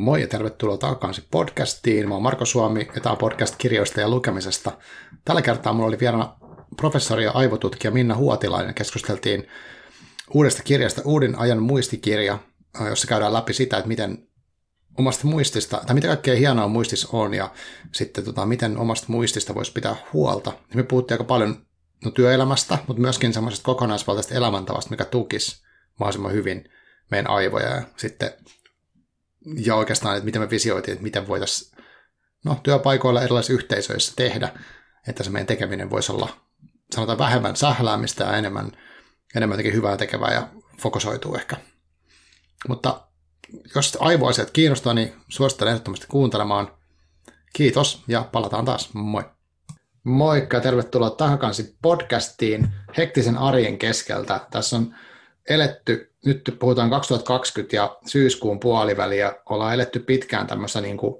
Moi ja tervetuloa takaisin podcastiin. Mä oon Marko Suomi ja tämä on podcast kirjoista ja lukemisesta. Tällä kertaa mulla oli vieraana professori ja aivotutkija Minna Huotilainen. Keskusteltiin uudesta kirjasta Uuden ajan muistikirja, jossa käydään läpi sitä, että miten omasta muistista, tai mitä kaikkea hienoa muistissa on, ja sitten tota, miten omasta muistista voisi pitää huolta. Me puhuttiin aika paljon no, työelämästä, mutta myöskin semmoisesta kokonaisvaltaisesta elämäntavasta, mikä tukisi mahdollisimman hyvin meidän aivoja. Ja sitten ja oikeastaan, että miten me visioitiin, että miten voitaisiin no, työpaikoilla erilaisissa yhteisöissä tehdä, että se meidän tekeminen voisi olla sanotaan vähemmän sähläämistä ja enemmän, enemmän hyvää tekevää ja fokusoituu ehkä. Mutta jos aivoasiat kiinnostaa, niin suosittelen ehdottomasti kuuntelemaan. Kiitos ja palataan taas. Moi! Moikka ja tervetuloa Takakansi podcastiin hektisen arjen keskeltä. Tässä on eletty, nyt puhutaan 2020 ja syyskuun puoliväliä, ollaan eletty pitkään tämmöistä niin kuin,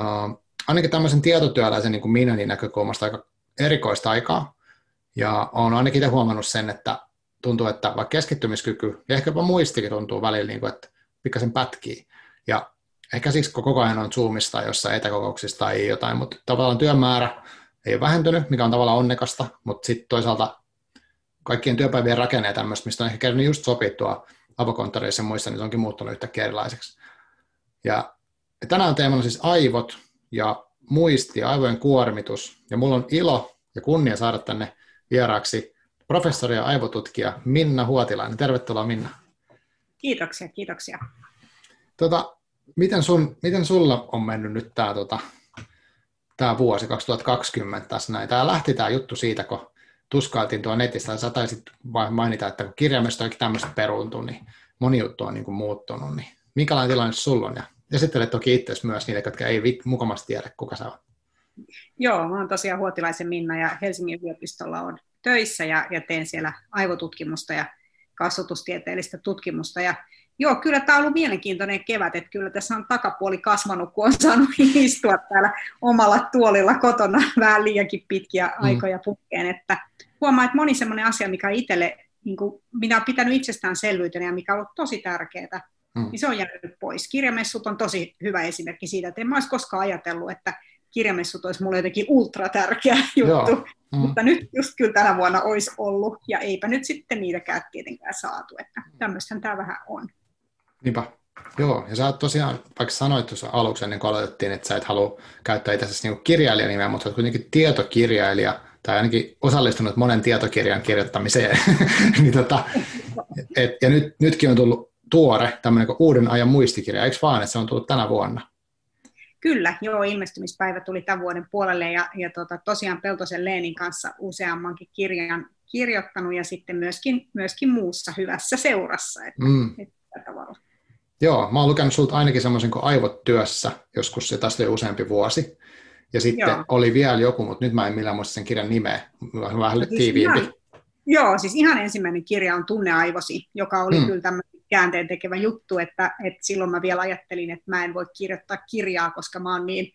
uh, ainakin tämmöisen tietotyöläisen niin kuin minä näkökulmasta aika erikoista aikaa. Ja olen ainakin itse huomannut sen, että tuntuu, että vaikka keskittymiskyky ja ehkä jopa muistikin tuntuu välillä, niin kuin, että pikkasen pätkii. Ja ehkä siksi koko ajan on Zoomista jossain etäkokouksista tai jotain, mutta tavallaan työmäärä ei ole vähentynyt, mikä on tavallaan onnekasta, mutta sitten toisaalta kaikkien työpäivien rakenne ja tämmöistä, mistä on ehkä kerran just sopittua avokonttoreissa ja muissa, niin se onkin muuttunut yhtäkkiä erilaiseksi. Ja tänään teemana siis aivot ja muisti ja aivojen kuormitus. Ja mulla on ilo ja kunnia saada tänne vieraaksi professori ja aivotutkija Minna Huotilainen. Tervetuloa Minna. Kiitoksia, kiitoksia. Tota, miten, sun, miten sulla on mennyt nyt tämä tota, tää vuosi 2020 tässä näin? Tämä lähti tämä juttu siitä, kun tuskailtiin tuo netissä, sä taisit mainita, että kun kirjaimesto oikein tämmöistä peruuntu, niin moni juttu on niin kuin muuttunut, niin minkälainen tilanne sulla on? Ja esittele toki itse myös niille, jotka ei mukamasti tiedä, kuka sä oot. Joo, mä oon tosiaan Huotilaisen Minna ja Helsingin yliopistolla on töissä ja, ja teen siellä aivotutkimusta ja kasvatustieteellistä tutkimusta. Ja joo, kyllä tämä on ollut mielenkiintoinen kevät, että kyllä tässä on takapuoli kasvanut, kun on saanut istua täällä omalla tuolilla kotona vähän liiankin pitkiä mm. aikoja pukkeen, että huomaa, että moni semmoinen asia, mikä itselle, niin kuin, mitä on pitänyt itsestäänselvyytenä ja mikä on ollut tosi tärkeää, mm. niin se on jäänyt pois. Kirjamessut on tosi hyvä esimerkki siitä, että en mä olisi koskaan ajatellut, että kirjamessut olisi mulle jotenkin ultra tärkeä juttu, mm. mutta nyt just kyllä tänä vuonna olisi ollut, ja eipä nyt sitten niitäkään tietenkään saatu, että tämmöistähän tämä vähän on. Niinpä. Joo, ja sä oot tosiaan, vaikka sanoit tuossa aluksi ennen kuin aloitettiin, että sä et halua käyttää itse asiassa niin kirjailijanimeä, mutta sä oot kuitenkin tietokirjailija, tai ainakin osallistunut monen tietokirjan kirjoittamiseen. niin tota, et, ja nyt, nytkin on tullut tuore tämmöinen kuin uuden ajan muistikirja, eikö vaan, että se on tullut tänä vuonna? Kyllä, joo, ilmestymispäivä tuli tämän vuoden puolelle ja, ja tota, tosiaan Peltosen Leenin kanssa useammankin kirjan kirjoittanut ja sitten myöskin, myöskin muussa hyvässä seurassa. Että, mm. että tavalla. Joo, mä oon lukenut sulta ainakin semmoisen kuin Aivot työssä, joskus se tästä jo useampi vuosi. Ja sitten joo. oli vielä joku, mutta nyt mä en millään muista sen kirjan nimeä. Vähän siis tiiviimpi. Ihan, joo, siis ihan ensimmäinen kirja on Tunne aivosi, joka oli mm. kyllä tämmöinen käänteen tekevä juttu, että, että silloin mä vielä ajattelin, että mä en voi kirjoittaa kirjaa, koska mä oon niin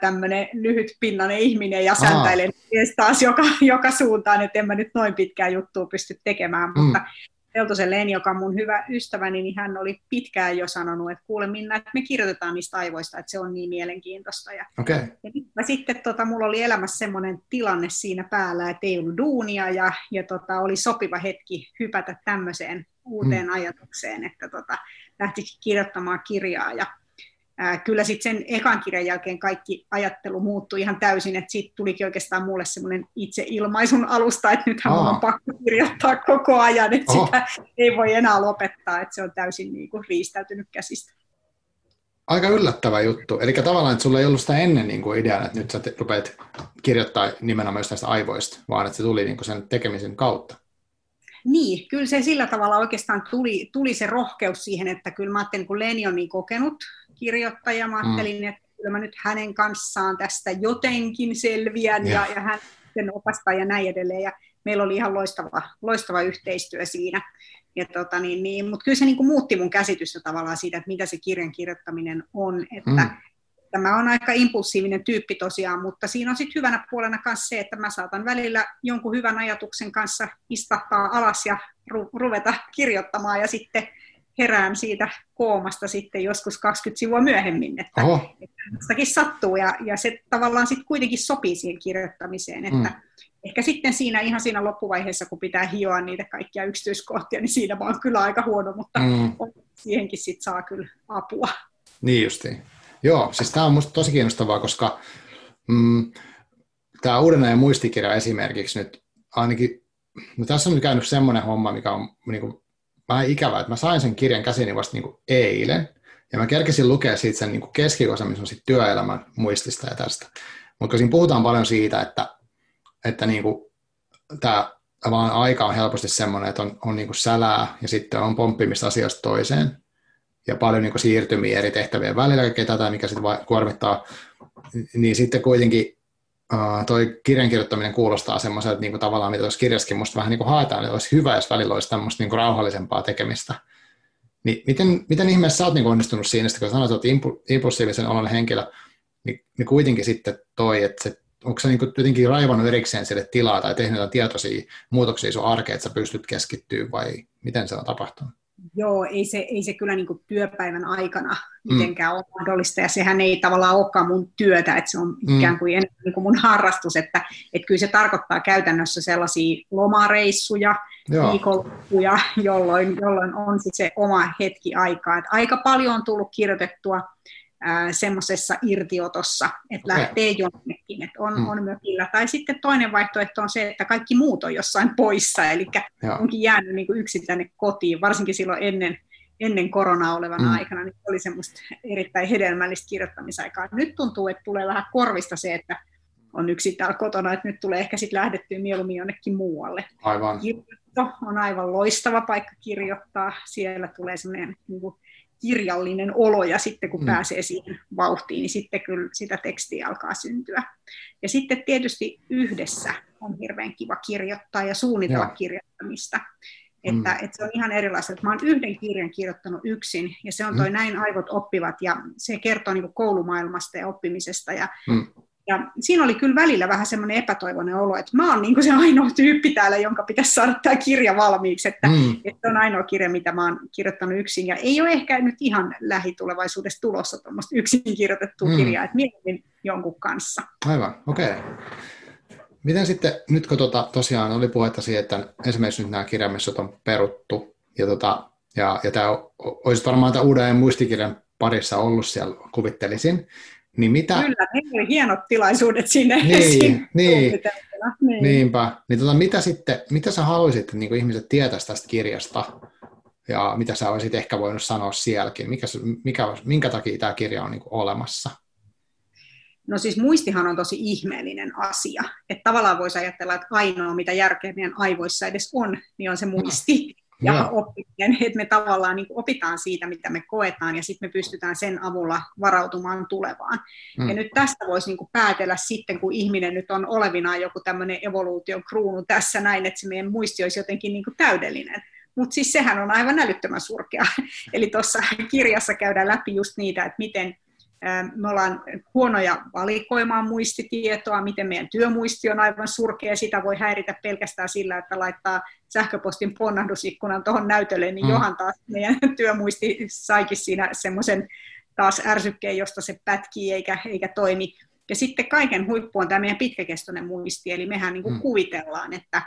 tämmöinen lyhytpinnainen ihminen ja säntäilen taas joka, joka suuntaan, että en mä nyt noin pitkää juttua pysty tekemään, mm. mutta Peltosen Leeni, joka on mun hyvä ystäväni, niin hän oli pitkään jo sanonut, että kuule Minna, että me kirjoitetaan niistä aivoista, että se on niin mielenkiintoista. Ja, okay. ja mä sitten tota, mulla oli elämässä semmoinen tilanne siinä päällä, että ei ollut duunia ja, ja tota, oli sopiva hetki hypätä tämmöiseen uuteen mm. ajatukseen, että tota, lähtikin kirjoittamaan kirjaa ja ää, kyllä sitten sen ekan kirjan jälkeen kaikki ajattelu muuttui ihan täysin, että siitä tulikin oikeastaan mulle semmoinen itse ilmaisun alusta, että nythän Aa. on pakko kirjoittaa koko ajan, että Oho. sitä ei voi enää lopettaa, että se on täysin niin kuin riistäytynyt käsistä. Aika yllättävä juttu. Eli tavallaan, että sulla ei ollut sitä ennen niin kuin ideaa, että nyt sä rupeat kirjoittaa nimenomaan myös näistä aivoista, vaan että se tuli niin kuin sen tekemisen kautta. Niin, kyllä se sillä tavalla oikeastaan tuli, tuli se rohkeus siihen, että kyllä mä ajattelin, kun Leni on niin kokenut kirjoittaja, mä mm. ajattelin, mm. että kyllä mä nyt hänen kanssaan tästä jotenkin selviän yeah. ja, ja hän sen opastaa ja näin edelleen. Ja meillä oli ihan loistava, loistava yhteistyö siinä. Ja tota, niin, niin, mutta kyllä se niin kuin muutti mun käsitystä tavallaan siitä, että mitä se kirjan kirjoittaminen on. Että, mm Tämä on aika impulsiivinen tyyppi tosiaan, mutta siinä on sitten hyvänä puolena myös se, että mä saatan välillä jonkun hyvän ajatuksen kanssa istahtaa alas ja ru- ruveta kirjoittamaan ja sitten herään siitä koomasta sitten joskus 20 sivua myöhemmin, että, että sattuu ja, ja se tavallaan sitten kuitenkin sopii siihen kirjoittamiseen, että mm. ehkä sitten siinä ihan siinä loppuvaiheessa, kun pitää hioa niitä kaikkia yksityiskohtia, niin siinä vaan kyllä aika huono, mutta mm. siihenkin sitten saa kyllä apua. Niin justiin. Joo, siis tämä on minusta tosi kiinnostavaa, koska mm, tämä uuden ajan muistikirja esimerkiksi nyt ainakin, no tässä on nyt käynyt semmoinen homma, mikä on niin kuin, vähän ikävää, että mä sain sen kirjan käsiini vasta niin kuin eilen, ja mä kerkesin lukea siitä sen niin keskiosa, missä on sit työelämän muistista ja tästä. Mutta siinä puhutaan paljon siitä, että, että niin kuin, tämä vaan aika on helposti semmoinen, että on, on niin kuin sälää ja sitten on pomppimista asiasta toiseen ja paljon niin kuin siirtymiä eri tehtävien välillä, kaikkea tätä, mikä sitten kuormittaa, niin sitten kuitenkin uh, toi kirjan kirjoittaminen kuulostaa semmoiselta niin kuin tavallaan, mitä tuossa kirjassakin musta vähän niin kuin haetaan, että olisi hyvä, jos välillä olisi tämmöistä niin kuin rauhallisempaa tekemistä. Niin miten, miten ihmeessä sä oot niin onnistunut siinä, kun sanoit, että impulsiivisen oloinen henkilö, niin, niin kuitenkin sitten toi, että se, onko sä niin kuin jotenkin raivannut erikseen sille tilaa tai tehnyt jotain tietoisia muutoksia sun arkeen, että sä pystyt keskittyä vai miten se on tapahtunut? Joo, ei se, ei se kyllä niin kuin työpäivän aikana mm. mitenkään mm. ole mahdollista, ja sehän ei tavallaan olekaan mun työtä, että se on mm. ikään kuin, enemmän niin kuin mun harrastus, että, että kyllä se tarkoittaa käytännössä sellaisia lomareissuja, Joo. viikonloppuja, jolloin, jolloin on sit se oma hetki aikaa. Että aika paljon on tullut kirjoitettua semmoisessa irtiotossa, että okay. lähtee jonnekin, että on, mm. on mökillä. Tai sitten toinen vaihtoehto on se, että kaikki muut on jossain poissa, eli Joo. onkin jäänyt niin kuin yksin tänne kotiin, varsinkin silloin ennen, ennen koronaa olevana mm. aikana, niin oli semmoista erittäin hedelmällistä kirjoittamisaikaa. Nyt tuntuu, että tulee vähän korvista se, että on yksin täällä kotona, että nyt tulee ehkä sitten lähdettyä mieluummin jonnekin muualle. Aivan. Kirjoitto on aivan loistava paikka kirjoittaa. Siellä tulee semmoinen niin kuin, kirjallinen olo ja sitten kun mm. pääsee siihen vauhtiin, niin sitten kyllä sitä tekstiä alkaa syntyä. Ja sitten tietysti yhdessä on hirveän kiva kirjoittaa ja suunnitella Joo. kirjoittamista. Että, mm. että se on ihan erilaista. Mä oon yhden kirjan kirjoittanut yksin, ja se on toi mm. Näin aivot oppivat, ja se kertoo niin koulumaailmasta ja oppimisesta. Ja mm. Ja siinä oli kyllä välillä vähän semmoinen epätoivoinen olo, että mä oon niin se ainoa tyyppi täällä, jonka pitäisi saada tämä kirja valmiiksi, että, mm. että on ainoa kirja, mitä mä oon kirjoittanut yksin. Ja ei ole ehkä nyt ihan lähitulevaisuudessa tulossa tuommoista yksin kirjoitettua mm. kirjaa, että mieluummin jonkun kanssa. Aivan, okei. Okay. Miten sitten, nyt kun tota, tosiaan oli puhetta siitä, että esimerkiksi nyt nämä kirjamessut on peruttu, ja, tota, ja, ja tämä olisi varmaan tämän uuden muistikirjan parissa ollut siellä, kuvittelisin, niin mitä... Kyllä, ne oli hienot tilaisuudet sinne. Niin, niin, niin. niinpä. Niin tota, mitä, sitten, mitä sä haluaisit, että niin ihmiset tietäisivät tästä kirjasta? Ja mitä sä olisit ehkä voinut sanoa sielläkin? Mikä, mikä, minkä takia tämä kirja on niin olemassa? No siis muistihan on tosi ihmeellinen asia. Että tavallaan voisi ajatella, että ainoa mitä järkeä meidän aivoissa edes on, niin on se muisti ja no. oppiminen, että me tavallaan niin opitaan siitä, mitä me koetaan, ja sitten me pystytään sen avulla varautumaan tulevaan. Mm. Ja nyt tästä voisi niin päätellä sitten, kun ihminen nyt on olevinaan joku tämmöinen evoluution kruunu tässä näin, että se meidän muisti olisi jotenkin niin täydellinen. Mutta siis sehän on aivan älyttömän surkea. Eli tuossa kirjassa käydään läpi just niitä, että miten me ollaan huonoja valikoimaan muistitietoa, miten meidän työmuisti on aivan surkea, sitä voi häiritä pelkästään sillä, että laittaa sähköpostin ponnahdusikkunan tuohon näytölle, niin mm. johan taas meidän työmuisti saikin siinä semmoisen taas ärsykkeen, josta se pätkii eikä, eikä toimi. Ja sitten kaiken huippu on tämä meidän pitkäkestoinen muisti, eli mehän niin kuin mm. kuvitellaan, että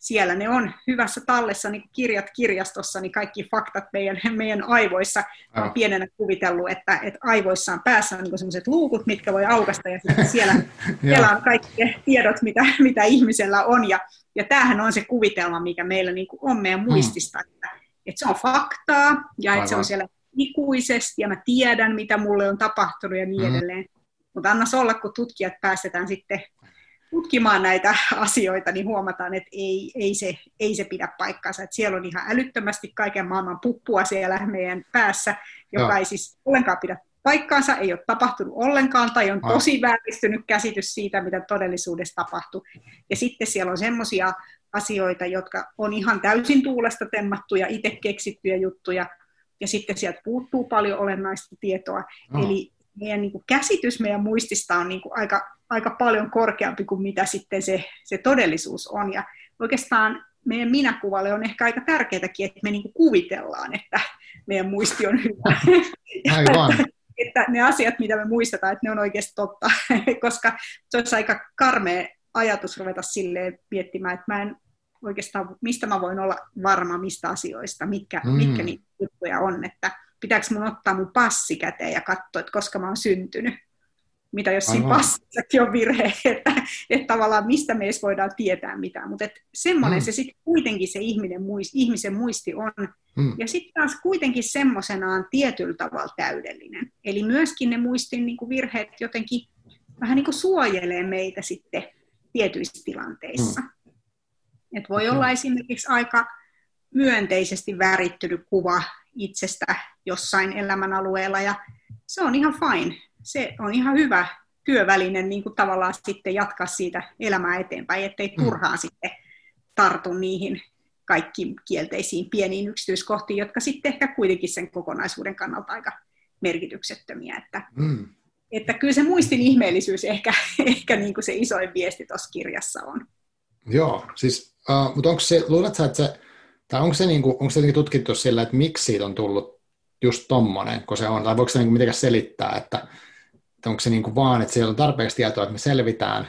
siellä ne on hyvässä tallessa, niin kirjat kirjastossa, niin kaikki faktat meidän, meidän aivoissa. on oh. pienenä kuvitellut, että, että aivoissa on päässä niin sellaiset luukut, mitkä voi aukasta, ja sitten siellä, siellä on kaikki tiedot, mitä, mitä ihmisellä on. Ja, ja tämähän on se kuvitelma, mikä meillä niin on meidän muistista, mm. että, että se on faktaa, ja että se on siellä ikuisesti, ja mä tiedän, mitä mulle on tapahtunut, ja niin mm. edelleen. Mutta anna olla, kun tutkijat päästetään sitten tutkimaan näitä asioita, niin huomataan, että ei, ei, se, ei se pidä paikkaansa. Että siellä on ihan älyttömästi kaiken maailman puppua siellä meidän päässä, joka Joo. ei siis ollenkaan pidä paikkaansa, ei ole tapahtunut ollenkaan tai on tosi vääristynyt käsitys siitä, mitä todellisuudessa tapahtuu. Ja sitten siellä on semmoisia asioita, jotka on ihan täysin tuulesta temmattuja, itse keksittyjä juttuja, ja sitten sieltä puuttuu paljon olennaista tietoa. No. Eli meidän niin kuin käsitys meidän muistista on niin kuin aika, aika paljon korkeampi kuin mitä sitten se, se todellisuus on. Ja oikeastaan meidän minäkuvalle on ehkä aika tärkeääkin, että me niin kuvitellaan, että meidän muisti on hyvä. Aivan. että, että ne asiat, mitä me muistetaan, että ne on oikeasti totta, koska se olisi aika karmea ajatus ruveta silleen miettimään, että mä en oikeastaan, mistä mä voin olla varma mistä asioista, mitkä, mm. mitkä niitä juttuja on, että pitääkö mun ottaa mun passi käteen ja katsoa, että koska mä oon syntynyt. Mitä jos siinä passissakin on virhe, että, että tavallaan mistä me edes voidaan tietää mitään. Mutta semmoinen mm. se sitten kuitenkin se ihminen, ihmisen muisti on. Mm. Ja sitten taas kuitenkin semmoisenaan tietyllä tavalla täydellinen. Eli myöskin ne muistin niin kuin virheet jotenkin vähän niin kuin suojelee meitä sitten tietyissä tilanteissa. Mm. Et voi olla esimerkiksi aika myönteisesti värittynyt kuva itsestä jossain elämänalueella ja se on ihan fine. Se on ihan hyvä työväline niin kuin tavallaan sitten jatkaa siitä elämää eteenpäin, ettei mm. turhaan sitten tartu niihin kaikki kielteisiin pieniin yksityiskohtiin, jotka sitten ehkä kuitenkin sen kokonaisuuden kannalta aika merkityksettömiä. Että, mm. että kyllä se muistin ihmeellisyys ehkä, ehkä niin kuin se isoin viesti tuossa kirjassa on. Joo, siis, uh, mutta onko se, luuletko että se, tai onko se, niin kuin, onko se tutkittu sillä, että miksi siitä on tullut just tommonen, kun se on, tai voiko se niin mitenkään selittää, että, että onko se niin kuin vaan, että siellä on tarpeeksi tietoa, että me selvitään,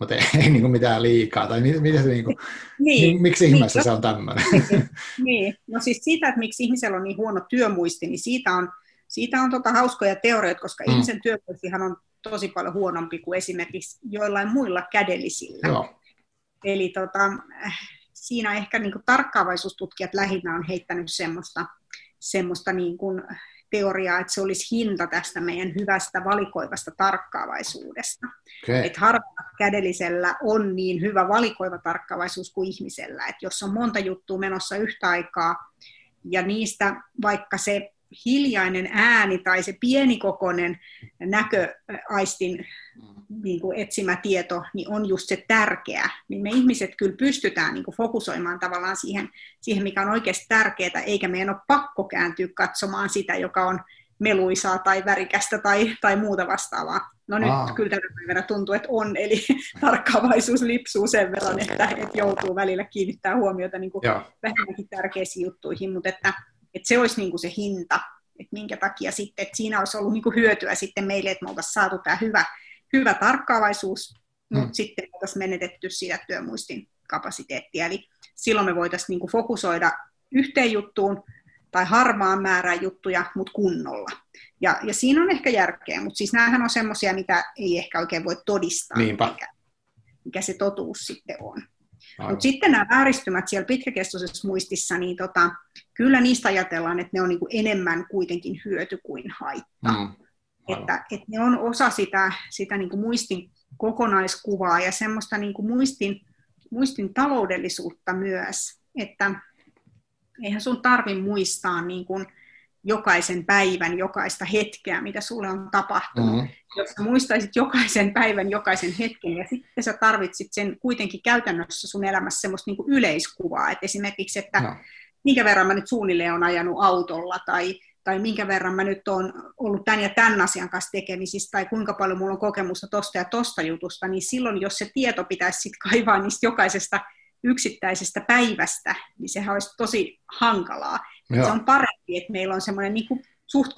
mutta ei, ei niin kuin mitään liikaa, tai miten se niin kuin, niin, miksi ihmeessä niin, se on tämmöinen? Niin, niin, no siis siitä, että miksi ihmisellä on niin huono työmuisti, niin siitä on, siitä on tota hauskoja teorioita, koska mm. ihmisen työmuistihan on tosi paljon huonompi kuin esimerkiksi joillain muilla kädellisillä. Joo. Eli tota, siinä ehkä niin kuin tarkkaavaisuustutkijat lähinnä on heittänyt semmoista, semmoista niin kuin teoriaa, että se olisi hinta tästä meidän hyvästä valikoivasta tarkkaavaisuudesta. Okay. Että harvalla kädellisellä on niin hyvä valikoiva tarkkaavaisuus kuin ihmisellä. Että jos on monta juttua menossa yhtä aikaa ja niistä vaikka se hiljainen ääni tai se pienikokoinen näköaistin niin kuin etsimä tieto niin on just se tärkeä, niin me ihmiset kyllä pystytään niin kuin fokusoimaan tavallaan siihen, siihen, mikä on oikeasti tärkeää, eikä meidän ole pakko kääntyä katsomaan sitä, joka on meluisaa tai värikästä tai, tai muuta vastaavaa. No nyt Aa. kyllä tänä päivänä tuntuu, että on, eli tarkkaavaisuus lipsuu sen verran, että, että joutuu välillä kiinnittää huomiota niin kuin vähemmänkin tärkeisiin juttuihin, mutta että, että se olisi niin kuin se hinta, että minkä takia sitten, että siinä olisi ollut niin kuin hyötyä sitten meille, että me oltaisiin saatu tämä hyvä, hyvä tarkkaavaisuus, mm. mutta sitten oltaisiin menetetty sitä työmuistin kapasiteettia. Eli silloin me voitaisiin niin kuin fokusoida yhteen juttuun tai harmaan määrään juttuja, mutta kunnolla. Ja, ja siinä on ehkä järkeä, mutta siis näähän on semmoisia, mitä ei ehkä oikein voi todistaa, mikä, mikä se totuus sitten on. Mutta sitten nämä vääristymät siellä pitkäkestoisessa muistissa, niin tota, kyllä niistä ajatellaan, että ne on niinku enemmän kuitenkin hyöty kuin haitta. Mm. Että, että ne on osa sitä, sitä niinku muistin kokonaiskuvaa ja semmoista niinku muistin, muistin taloudellisuutta myös, että eihän sun tarvi muistaa niin kuin, jokaisen päivän, jokaista hetkeä, mitä sulle on tapahtunut. Mm-hmm. Jos sä muistaisit jokaisen päivän, jokaisen hetken, ja sitten sä tarvitsit sen kuitenkin käytännössä sun elämässä semmoista niin kuin yleiskuvaa, että esimerkiksi, että no. minkä verran mä nyt suunnilleen on ajanut autolla, tai, tai minkä verran mä nyt on ollut tämän ja tämän asian kanssa tekemisissä, tai kuinka paljon mulla on kokemusta tosta ja tosta jutusta, niin silloin, jos se tieto pitäisi sitten kaivaa niistä jokaisesta yksittäisestä päivästä, niin sehän olisi tosi hankalaa. Se on parempi, että meillä on semmoinen niin suht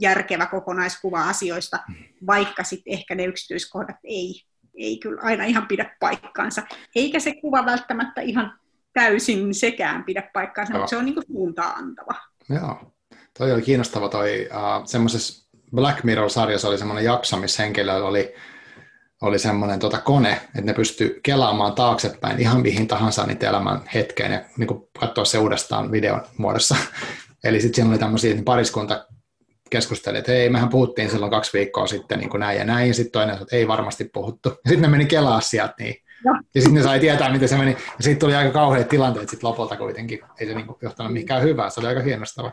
järkevä kokonaiskuva asioista, vaikka sitten ehkä ne yksityiskohdat ei, ei kyllä aina ihan pidä paikkaansa. Eikä se kuva välttämättä ihan täysin sekään pidä paikkaansa, Joo. mutta se on niin kuin suuntaa antava. Joo, toi oli kiinnostava toi, uh, semmoisessa Black Mirror-sarjassa oli semmoinen jakso, missä henkilöllä oli oli semmoinen tota kone, että ne pysty kelaamaan taaksepäin ihan mihin tahansa niitä elämän hetkeen ja niin kuin katsoa se uudestaan videon muodossa. Eli sitten siinä oli tämmöisiä, että pariskunta keskusteli, että hei, mehän puhuttiin silloin kaksi viikkoa sitten niin kuin näin ja näin, ja sitten toinen että ei varmasti puhuttu. Ja sitten ne meni kelaa sieltä niin. Ja, ja sitten ne sai tietää, miten se meni. Ja sitten tuli aika kauheat tilanteet sitten lopulta kuitenkin. Ei se niin kuin johtanut mihinkään hyvää, se oli aika hienostava.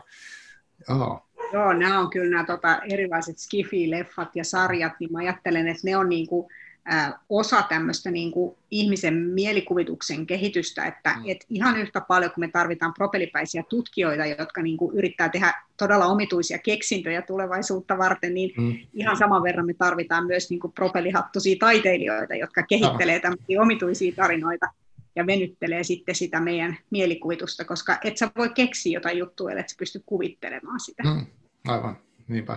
Joo. Joo, nämä on kyllä nämä tota, erilaiset skifi-leffat ja sarjat, niin mä ajattelen, että ne on niin kuin, ä, osa tämmöistä niin kuin ihmisen mielikuvituksen kehitystä, että mm. et ihan yhtä paljon kuin me tarvitaan propelipäisiä tutkijoita, jotka niin kuin yrittää tehdä todella omituisia keksintöjä tulevaisuutta varten, niin mm. ihan saman verran me tarvitaan myös niin kuin propelihattuisia taiteilijoita, jotka kehittelee tämmöisiä omituisia tarinoita ja venyttelee sitten sitä meidän mielikuvitusta, koska et sä voi keksiä jotain juttua, että sä pysty kuvittelemaan sitä. Mm, aivan, niinpä.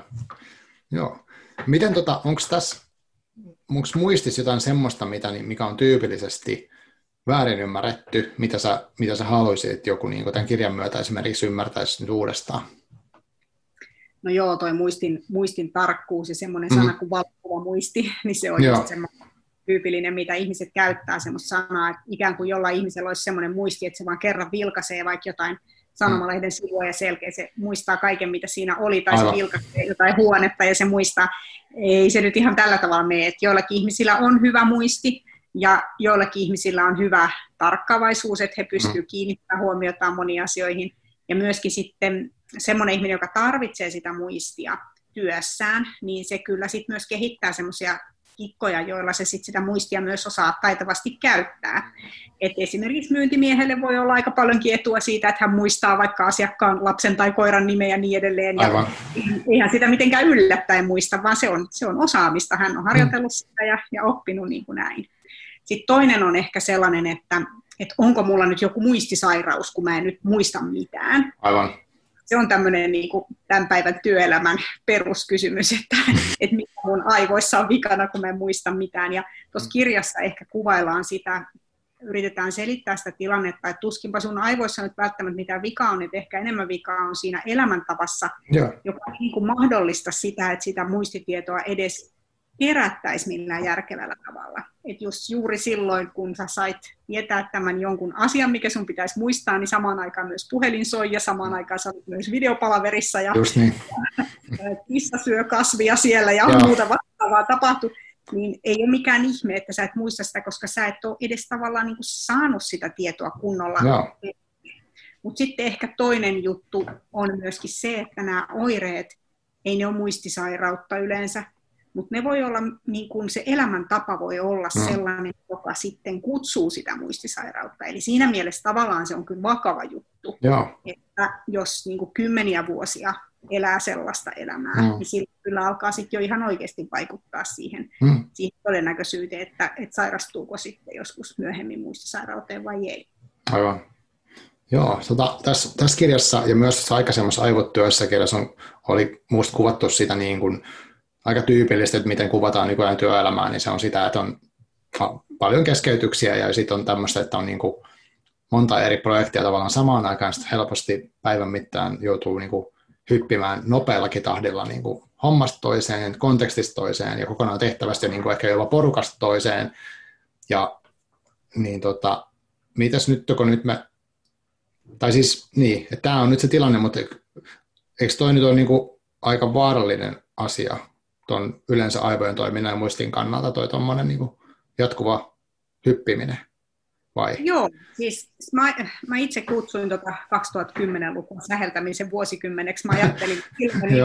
Joo. Miten tota, onko tässä, onko muistis jotain semmoista, mitä, mikä on tyypillisesti väärin ymmärretty, mitä sä, mitä sä haluaisit, että joku niin tämän kirjan myötä esimerkiksi ymmärtäisi nyt uudestaan? No joo, toi muistin, muistin tarkkuus ja semmoinen mm. sana kuin valkuva muisti, niin se on joo. just semmoinen tyypillinen, mitä ihmiset käyttää semmoista sanaa, että ikään kuin jollain ihmisellä olisi semmoinen muisti, että se vaan kerran vilkaisee vaikka jotain sanomalehden sivua ja selkeä, se muistaa kaiken, mitä siinä oli, tai Aivan. se vilkaisee jotain huonetta ja se muistaa. Ei se nyt ihan tällä tavalla mene, että joillakin ihmisillä on hyvä muisti, ja joillakin ihmisillä on hyvä tarkkaavaisuus, että he pystyvät mm. kiinnittämään huomiota moniin asioihin. Ja myöskin sitten semmoinen ihminen, joka tarvitsee sitä muistia työssään, niin se kyllä sitten myös kehittää semmoisia kikkoja, joilla se sit sitä muistia myös osaa taitavasti käyttää. Et esimerkiksi myyntimiehelle voi olla aika paljonkin etua siitä, että hän muistaa vaikka asiakkaan lapsen tai koiran nimeä ja niin edelleen. Aivan. Ja eihän sitä mitenkään yllättäen muista, vaan se on, se on osaamista. Hän on harjoitellut sitä ja, ja oppinut niin kuin näin. Sitten toinen on ehkä sellainen, että, että onko mulla nyt joku muistisairaus, kun mä en nyt muista mitään. Aivan se on tämmöinen niin kuin tämän päivän työelämän peruskysymys, että, että mitä mun aivoissa on vikana, kun mä en muista mitään. Ja tuossa mm. kirjassa ehkä kuvaillaan sitä, yritetään selittää sitä tilannetta, että tuskinpa sun aivoissa nyt välttämättä mitään vikaa on, että ehkä enemmän vikaa on siinä elämäntavassa, yeah. joka niin kuin mahdollista sitä, että sitä muistitietoa edes kerättäisi millään järkevällä tavalla. Et jos juuri silloin, kun sä sait tietää tämän jonkun asian, mikä sun pitäisi muistaa, niin samaan aikaan myös puhelin soi ja samaan aikaan sä olet myös videopalaverissa ja, niin. ja kissa syö kasvia siellä ja Joo. muuta vastaavaa tapahtuu, niin ei ole mikään ihme, että sä et muista sitä, koska sä et ole edes tavallaan niin kuin saanut sitä tietoa kunnolla. Mutta sitten ehkä toinen juttu on myöskin se, että nämä oireet, ei ne ole muistisairautta yleensä, mutta ne voi olla, niin kun se elämäntapa voi olla no. sellainen, joka sitten kutsuu sitä muistisairautta. Eli siinä mielessä tavallaan se on kyllä vakava juttu, Joo. että jos niin kuin kymmeniä vuosia elää sellaista elämää, mm. niin sillä kyllä alkaa sitten jo ihan oikeasti vaikuttaa siihen, mm. siihen todennäköisyyteen, että, että sairastuuko sitten joskus myöhemmin muistisairauteen vai ei. Aivan. Joo, tota, tässä, tässä kirjassa ja myös tässä aikaisemmassa aivotyössä kirjassa on, oli minusta kuvattu sitä niin kuin, aika tyypillistä, että miten kuvataan nykyään työelämää, niin se on sitä, että on paljon keskeytyksiä ja sitten on tämmöistä, että on niin kuin monta eri projektia tavallaan samaan aikaan, sitten helposti päivän mittaan joutuu niin kuin hyppimään nopeallakin tahdilla niin kuin hommasta toiseen, kontekstista toiseen ja kokonaan tehtävästä niin kuin ehkä jopa porukasta toiseen. Ja niin tota, mitäs nyt, kun nyt me, tai siis niin, että tämä on nyt se tilanne, mutta eikö toi nyt ole niin kuin aika vaarallinen asia, tuon yleensä aivojen toiminnan ja muistin kannalta toi tuommoinen niin jatkuva hyppiminen? Vai? Joo, siis mä, mä itse kutsuin tota 2010-luvun säheltämisen vuosikymmeneksi. Mä ajattelin, että niin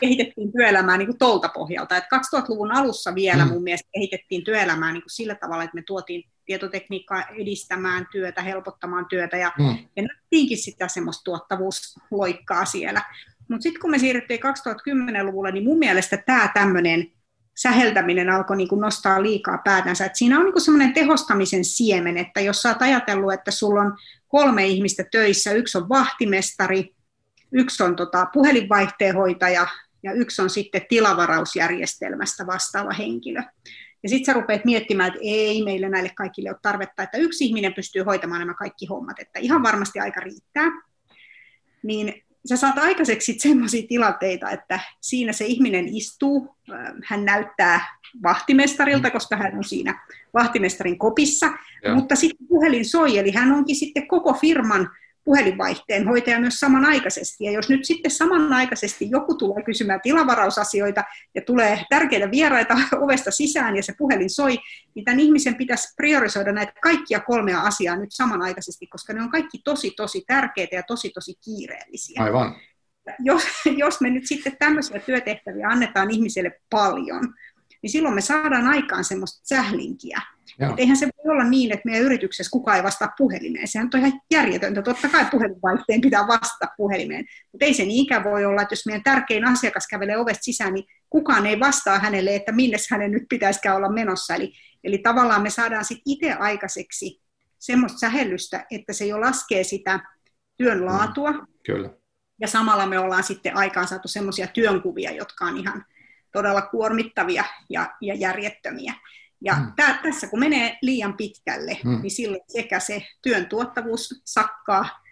kehitettiin työelämää niin kuin tolta pohjalta. Et 2000-luvun alussa vielä mm. mun mielestä kehitettiin työelämää niin kuin sillä tavalla, että me tuotiin tietotekniikkaa edistämään työtä, helpottamaan työtä ja, mm. ja nähtiinkin sitä semmoista tuottavuusloikkaa siellä. Mutta sitten kun me siirryttiin 2010-luvulle, niin mun mielestä tämä tämmöinen säheltäminen alkoi niin nostaa liikaa päätänsä. Et siinä on niin semmoinen tehostamisen siemen, että jos sä oot ajatellut, että sulla on kolme ihmistä töissä, yksi on vahtimestari, yksi on tota puhelinvaihteenhoitaja ja yksi on sitten tilavarausjärjestelmästä vastaava henkilö. Ja sitten sä rupeat miettimään, että ei meille näille kaikille ole tarvetta, että yksi ihminen pystyy hoitamaan nämä kaikki hommat, että ihan varmasti aika riittää. Niin sä saat aikaiseksi sellaisia tilanteita, että siinä se ihminen istuu, hän näyttää vahtimestarilta, koska hän on siinä vahtimestarin kopissa, ja. mutta sitten puhelin soi, eli hän onkin sitten koko firman puhelinvaihteen hoitaja myös samanaikaisesti. Ja jos nyt sitten samanaikaisesti joku tulee kysymään tilavarausasioita ja tulee tärkeitä vieraita ovesta sisään ja se puhelin soi, niin tämän ihmisen pitäisi priorisoida näitä kaikkia kolmea asiaa nyt samanaikaisesti, koska ne on kaikki tosi, tosi tärkeitä ja tosi, tosi kiireellisiä. Aivan. Jos, jos me nyt sitten tämmöisiä työtehtäviä annetaan ihmiselle paljon, niin silloin me saadaan aikaan semmoista sählinkiä. Et eihän se voi olla niin, että meidän yrityksessä kukaan ei vastaa puhelimeen. Sehän on ihan järjetöntä. Totta kai puhelinvaihteen pitää vastata puhelimeen. Mutta ei se niinkään voi olla, että jos meidän tärkein asiakas kävelee ovesta sisään, niin kukaan ei vastaa hänelle, että minne hänen nyt pitäisikään olla menossa. Eli, eli tavallaan me saadaan sitten itse aikaiseksi semmoista sähellystä, että se jo laskee sitä työn mm. laatua. Mm, kyllä. Ja samalla me ollaan sitten aikaan saatu semmoisia työnkuvia, jotka on ihan todella kuormittavia ja, ja järjettömiä. Ja mm. tä, tässä kun menee liian pitkälle, mm. niin silloin sekä se työn tuottavuus sakkaa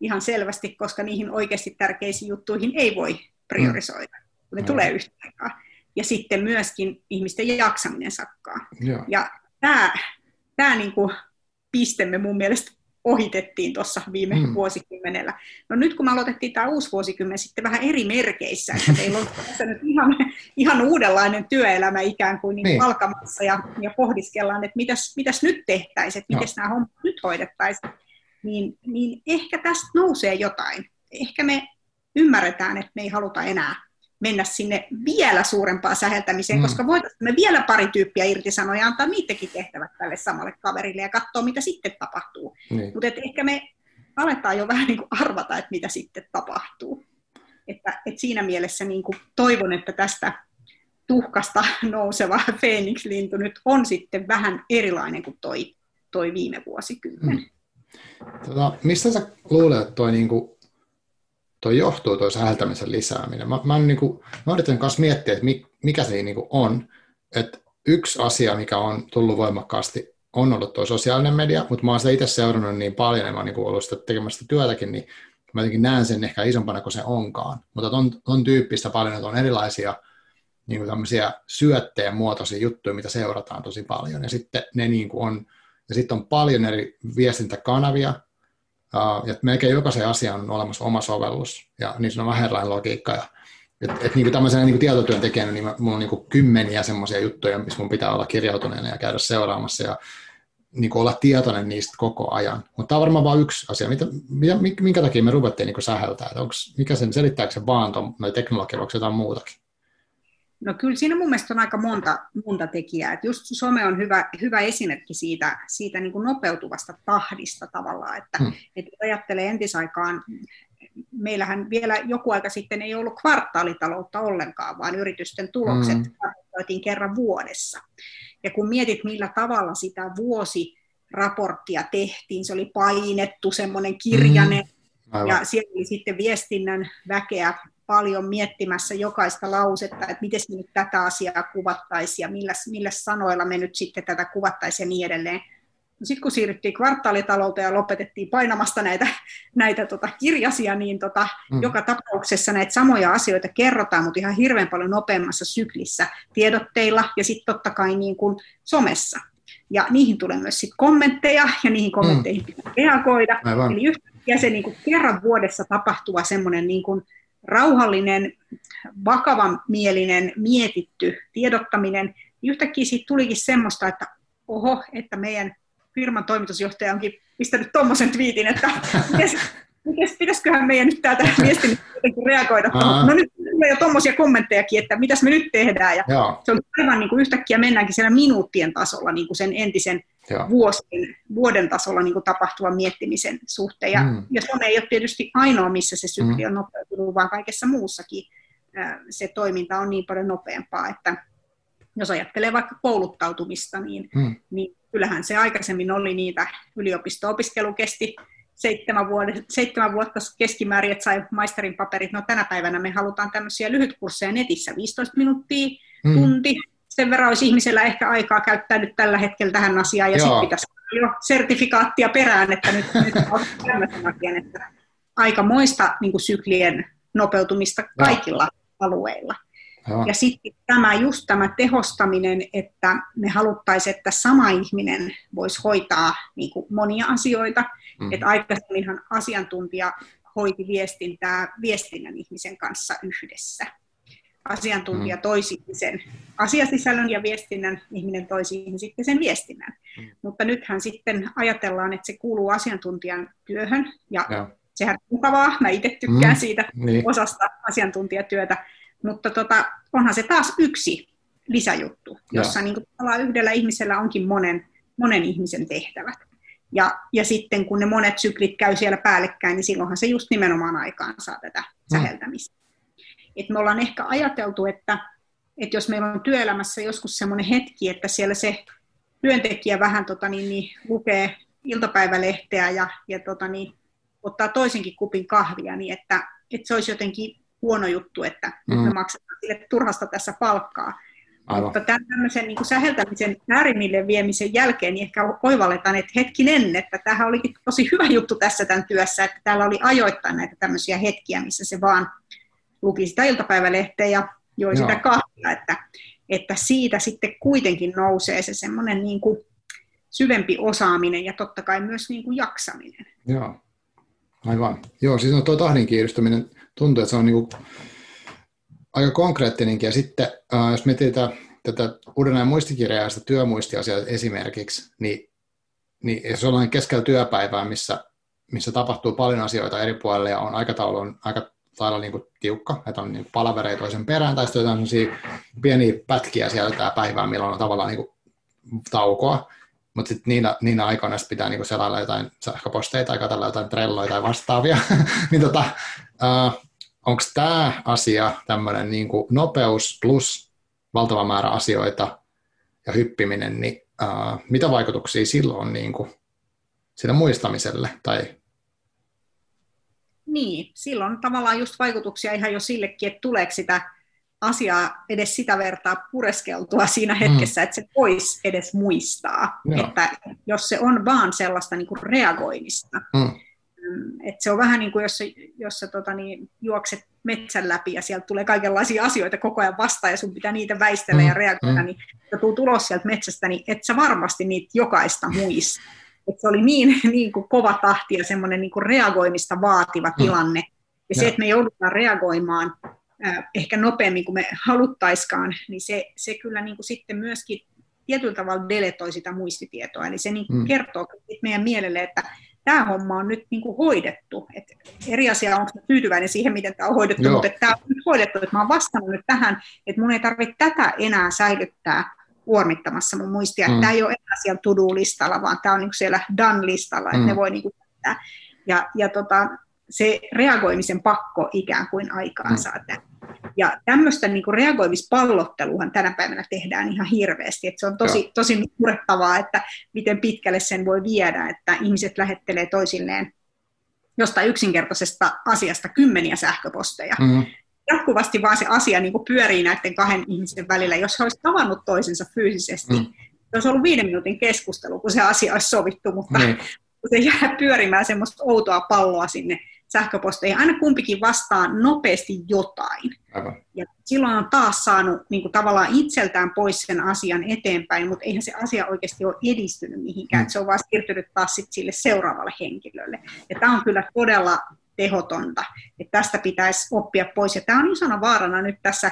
ihan selvästi, koska niihin oikeasti tärkeisiin juttuihin ei voi priorisoida, mm. kun ne mm. tulee yhtä aikaa. Ja sitten myöskin ihmisten jaksaminen sakkaa. Joo. Ja tämä, tämä niin kuin piste me mun mielestä ohitettiin tuossa viime mm. vuosikymmenellä. No nyt kun me aloitettiin tämä uusi vuosikymmen sitten vähän eri merkeissä, että teillä on tässä nyt ihan, ihan uudenlainen työelämä ikään kuin, niin niin. alkamassa ja, ja pohdiskellaan, että mitäs, mitäs nyt tehtäisiin, että miten no. nämä hommat nyt hoidettaisiin, niin, niin ehkä tästä nousee jotain. Ehkä me ymmärretään, että me ei haluta enää mennä sinne vielä suurempaan säheltämiseen, mm. koska voitaisiin me vielä pari tyyppiä irtisanoa ja antaa niidenkin tehtävät tälle samalle kaverille ja katsoa, mitä sitten tapahtuu. Niin. Mutta ehkä me aletaan jo vähän niin kuin arvata, että mitä sitten tapahtuu. Että, että siinä mielessä niin kuin toivon, että tästä tuhkasta nouseva Phoenix-lintu nyt on sitten vähän erilainen kuin toi, toi viime vuosikymmen. Mm. Tota, mistä sä luulet, että toi niinku toi johtuu tuo säheltämisen lisääminen. Mä, mä, niin kuin, mä yritän kanssa miettiä, että mikä se niin kuin on. Että yksi asia, mikä on tullut voimakkaasti, on ollut tuo sosiaalinen media, mutta mä oon sitä itse seurannut niin paljon, ja mä oon niin ollut sitä tekemästä työtäkin, niin mä jotenkin näen sen ehkä isompana kuin se onkaan. Mutta on, on tyyppistä paljon, että on erilaisia niin kuin tämmöisiä syötteen muotoisia juttuja, mitä seurataan tosi paljon. Ja sitten ne niin kuin on, ja sitten on paljon eri viestintäkanavia, Että melkein jokaisen asian on olemassa oma sovellus, ja niissä on vähän erilainen logiikka. Ja, et, et niin kuin tämmöisenä niin kuin tietotyöntekijänä, niin minulla on niin kuin kymmeniä semmoisia juttuja, missä mun pitää olla kirjautuneena ja käydä seuraamassa ja niin kuin olla tietoinen niistä koko ajan. Mutta tämä on varmaan vain yksi asia. Mitä, minkä takia me ruvettiin niin säheltää? Onks, mikä sen, selittääkö se vaan tuon teknologia, vai jotain muutakin? No kyllä siinä mun mielestä on aika monta, monta tekijää. Et just some on hyvä, hyvä esimerkki siitä, siitä niin kuin nopeutuvasta tahdista tavallaan, että hmm. et ajattelee entisaikaan, meillähän vielä joku aika sitten ei ollut kvartaalitaloutta ollenkaan, vaan yritysten tulokset hmm. kerran vuodessa. Ja kun mietit, millä tavalla sitä vuosiraporttia tehtiin, se oli painettu, semmoinen kirjainen, hmm. ja siellä oli sitten viestinnän väkeä paljon miettimässä jokaista lausetta, että miten me nyt tätä asiaa kuvattaisiin ja millä, millä sanoilla me nyt sitten tätä kuvattaisiin ja niin edelleen. No sitten kun siirryttiin kvartaalitalouteen ja lopetettiin painamasta näitä, näitä tota kirjasia, niin tota, mm. joka tapauksessa näitä samoja asioita kerrotaan, mutta ihan hirveän paljon nopeammassa syklissä tiedotteilla ja sitten totta kai niin kuin somessa. Ja niihin tulee myös sit kommentteja ja niihin kommentteihin mm. pitää reagoida. Aivan. Eli yhtäkkiä se niin kuin kerran vuodessa tapahtuva semmoinen niin kuin rauhallinen, vakavan mielinen, mietitty tiedottaminen, niin yhtäkkiä siitä tulikin semmoista, että oho, että meidän firman toimitusjohtaja onkin pistänyt tuommoisen twiitin, että pitäis, pitäisiköhän meidän nyt täältä viestin reagoida. Aa. No nyt tulee jo tuommoisia kommenttejakin, että mitäs me nyt tehdään. Ja se on aivan niin kuin yhtäkkiä mennäänkin siellä minuuttien tasolla niin kuin sen entisen vuosien, vuoden tasolla niin kuin tapahtuvan miettimisen suhteen. Ja, mm. ja some ei ole tietysti ainoa, missä se sykli mm. on nopeutunut, vaan kaikessa muussakin se toiminta on niin paljon nopeampaa, että jos ajattelee vaikka kouluttautumista, niin, mm. niin kyllähän se aikaisemmin oli niitä, yliopisto-opiskelu kesti seitsemän, vuodet, seitsemän vuotta keskimäärin, että sai maisterin paperit. No tänä päivänä me halutaan tämmöisiä lyhytkursseja netissä, 15 minuuttia, mm. tunti, sen verran olisi ihmisellä ehkä aikaa käyttää nyt tällä hetkellä tähän asiaan, ja sitten pitäisi jo sertifikaattia perään, että nyt, nyt on tämmöisen asian, että aikamoista niin kuin syklien nopeutumista kaikilla Joo. alueilla. Joo. Ja sitten tämä just tämä tehostaminen, että me haluttaisiin, että sama ihminen voisi hoitaa niin kuin monia asioita. Mm. Että aikaisemminhan asiantuntija hoiti viestintää viestinnän ihmisen kanssa yhdessä asiantuntija mm. toi sen asiasisällön ja viestinnän, ihminen toi siihen sitten sen viestinnän. Mm. Mutta nythän sitten ajatellaan, että se kuuluu asiantuntijan työhön, ja, ja. sehän on mukavaa, mä itse tykkään mm. siitä niin. osasta asiantuntijatyötä, mutta tota, onhan se taas yksi lisäjuttu, jossa niin kuin, yhdellä ihmisellä onkin monen, monen ihmisen tehtävät. Ja, ja sitten kun ne monet syklit käy siellä päällekkäin, niin silloinhan se just nimenomaan aikaan saa tätä mm. säheltämistä. Et me ollaan ehkä ajateltu, että, että jos meillä on työelämässä joskus semmoinen hetki, että siellä se työntekijä vähän tota, niin, niin, lukee iltapäivälehteä ja, ja tota niin, ottaa toisenkin kupin kahvia, niin että, että se olisi jotenkin huono juttu, että mm. me maksetaan sille turhasta tässä palkkaa. Aivan. Mutta tämmöisen niin säheltämisen äärimmille viemisen jälkeen niin ehkä oivalletaan, että hetkinen, että tämähän olikin tosi hyvä juttu tässä tämän työssä, että täällä oli ajoittain näitä tämmöisiä hetkiä, missä se vaan luki sitä iltapäivälehteä ja joi Joo. sitä kahvia, että, että siitä sitten kuitenkin nousee se semmoinen niin kuin syvempi osaaminen ja totta kai myös niin kuin jaksaminen. Joo, aivan. Joo, siis no tuo tahdin kiiristyminen tuntuu, että se on niin kuin aika konkreettinenkin. Ja sitten äh, jos mietitään tätä uuden muistikirjaa ja sitä työmuistiasiaa esimerkiksi, niin, niin jos ollaan keskellä työpäivää, missä, missä tapahtuu paljon asioita eri puolilla ja on aikataulu on aika lailla niin kuin tiukka, että on niin palavereita toisen perään, tai sitten jotain pieniä pätkiä sieltä päivää, milloin on tavallaan niin kuin taukoa, mutta sitten niinä, niinä aikoina pitää niinku selailla jotain sähköposteita tai katsella jotain trelloja tai vastaavia, niin tota, uh, onko tämä asia tämmöinen niinku nopeus plus valtava määrä asioita ja hyppiminen, niin uh, mitä vaikutuksia silloin on niinku sille muistamiselle? Tai... Niin, silloin tavallaan just vaikutuksia ihan jo sillekin, että tuleeko sitä asiaa edes sitä vertaa pureskeltua siinä hetkessä, mm. että se voisi edes muistaa. Joo. Että jos se on vaan sellaista niin kuin reagoimista. Mm. mm. Että se on vähän niin kuin jos, jos sä tota, niin, juokset metsän läpi ja sieltä tulee kaikenlaisia asioita koko ajan vastaan ja sun pitää niitä väistellä mm. ja reagoida, mm. niin kun tuu tulos sieltä metsästä, niin et sä varmasti niitä jokaista muista. Et se oli niin, niin kuin kova tahti ja semmoinen niin kuin reagoimista vaativa mm. tilanne. Ja, ja se, että me joudutaan reagoimaan ehkä nopeammin kuin me haluttaiskaan, niin se, se kyllä niin kuin sitten myöskin tietyllä tavalla deletoi sitä muistitietoa. Eli se niin kuin mm. kertoo meidän mielelle, että tämä homma on nyt niin kuin hoidettu. Et eri asia on tyytyväinen siihen, miten tämä on hoidettu, Joo. mutta tämä on nyt hoidettu, että mä olen vastannut nyt tähän, että mun ei tarvitse tätä enää säilyttää kuormittamassa mun muistia. Mm. Tämä ei ole enää siellä to-do-listalla, vaan tämä on niin siellä done-listalla, että mm. ne voi niin kuin ja, ja tota, se reagoimisen pakko ikään kuin aikaan mm. saa tämän. Ja tämmöistä niin kuin reagoimispallotteluhan tänä päivänä tehdään ihan hirveästi. Että se on tosi, tosi murrettavaa, että miten pitkälle sen voi viedä, että ihmiset lähettelee toisilleen jostain yksinkertaisesta asiasta kymmeniä sähköposteja. Mm. Jatkuvasti vaan se asia niin kuin pyörii näiden kahden ihmisen välillä. Jos he olisivat tavannut toisensa fyysisesti, mm. se olisi ollut viiden minuutin keskustelu, kun se asia olisi sovittu, mutta mm. se jää pyörimään semmoista outoa palloa sinne sähköposteja, aina kumpikin vastaa nopeasti jotain. Aivan. Ja silloin on taas saanut niin kuin, tavallaan itseltään pois sen asian eteenpäin, mutta eihän se asia oikeasti ole edistynyt mihinkään. Mm. Se on vaan siirtynyt taas sit sille seuraavalle henkilölle. Ja tämä on kyllä todella tehotonta, että tästä pitäisi oppia pois. Ja tämä on isona vaarana nyt tässä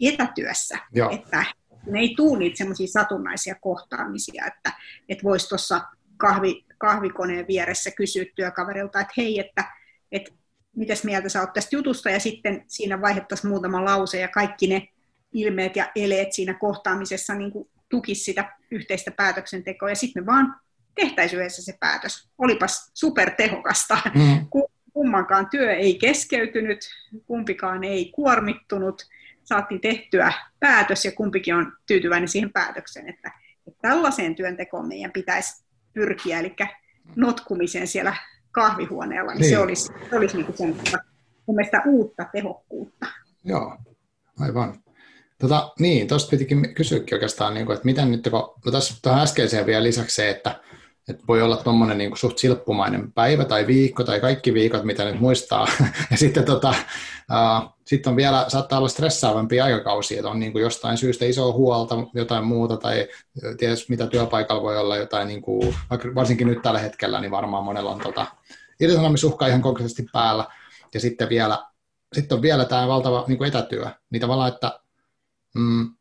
etätyössä, Joo. että ne ei tule niitä semmoisia satunnaisia kohtaamisia, että, että voisi tuossa kahvi, kahvikoneen vieressä kysyä työkaverilta, että hei, että että mitäs mieltä sä oot tästä jutusta, ja sitten siinä vaihettaisiin muutama lause, ja kaikki ne ilmeet ja eleet siinä kohtaamisessa niin tukisi sitä yhteistä päätöksentekoa, ja sitten me vaan tehtäisiin yhdessä se päätös. Olipas supertehokasta. Mm. Kummankaan työ ei keskeytynyt, kumpikaan ei kuormittunut, saatiin tehtyä päätös ja kumpikin on tyytyväinen siihen päätökseen, että, että tällaiseen työntekoon meidän pitäisi pyrkiä, eli notkumiseen siellä kahvihuoneella, niin, niin. se olisi, se olisi niin sen, mun mielestä uutta tehokkuutta. Joo, aivan. Tota, niin, tuosta pitikin kysyäkin oikeastaan, niin kuin, että miten nyt, kun, no tässä tähän äskeiseen vielä lisäksi se, että, että voi olla tuommoinen niin suht silppumainen päivä tai viikko tai kaikki viikot, mitä nyt muistaa. ja sitten tota, uh, sit on vielä, saattaa olla stressaavampi aikakausi, että on niin kuin jostain syystä iso huolta, jotain muuta tai ties mitä työpaikalla voi olla jotain, niin kuin, varsinkin nyt tällä hetkellä, niin varmaan monella on tota, irtisanomisuhka ihan konkreettisesti päällä. Ja sitten vielä, sitten on vielä tämä valtava niin kuin etätyö. Niin tavallaan, että mm,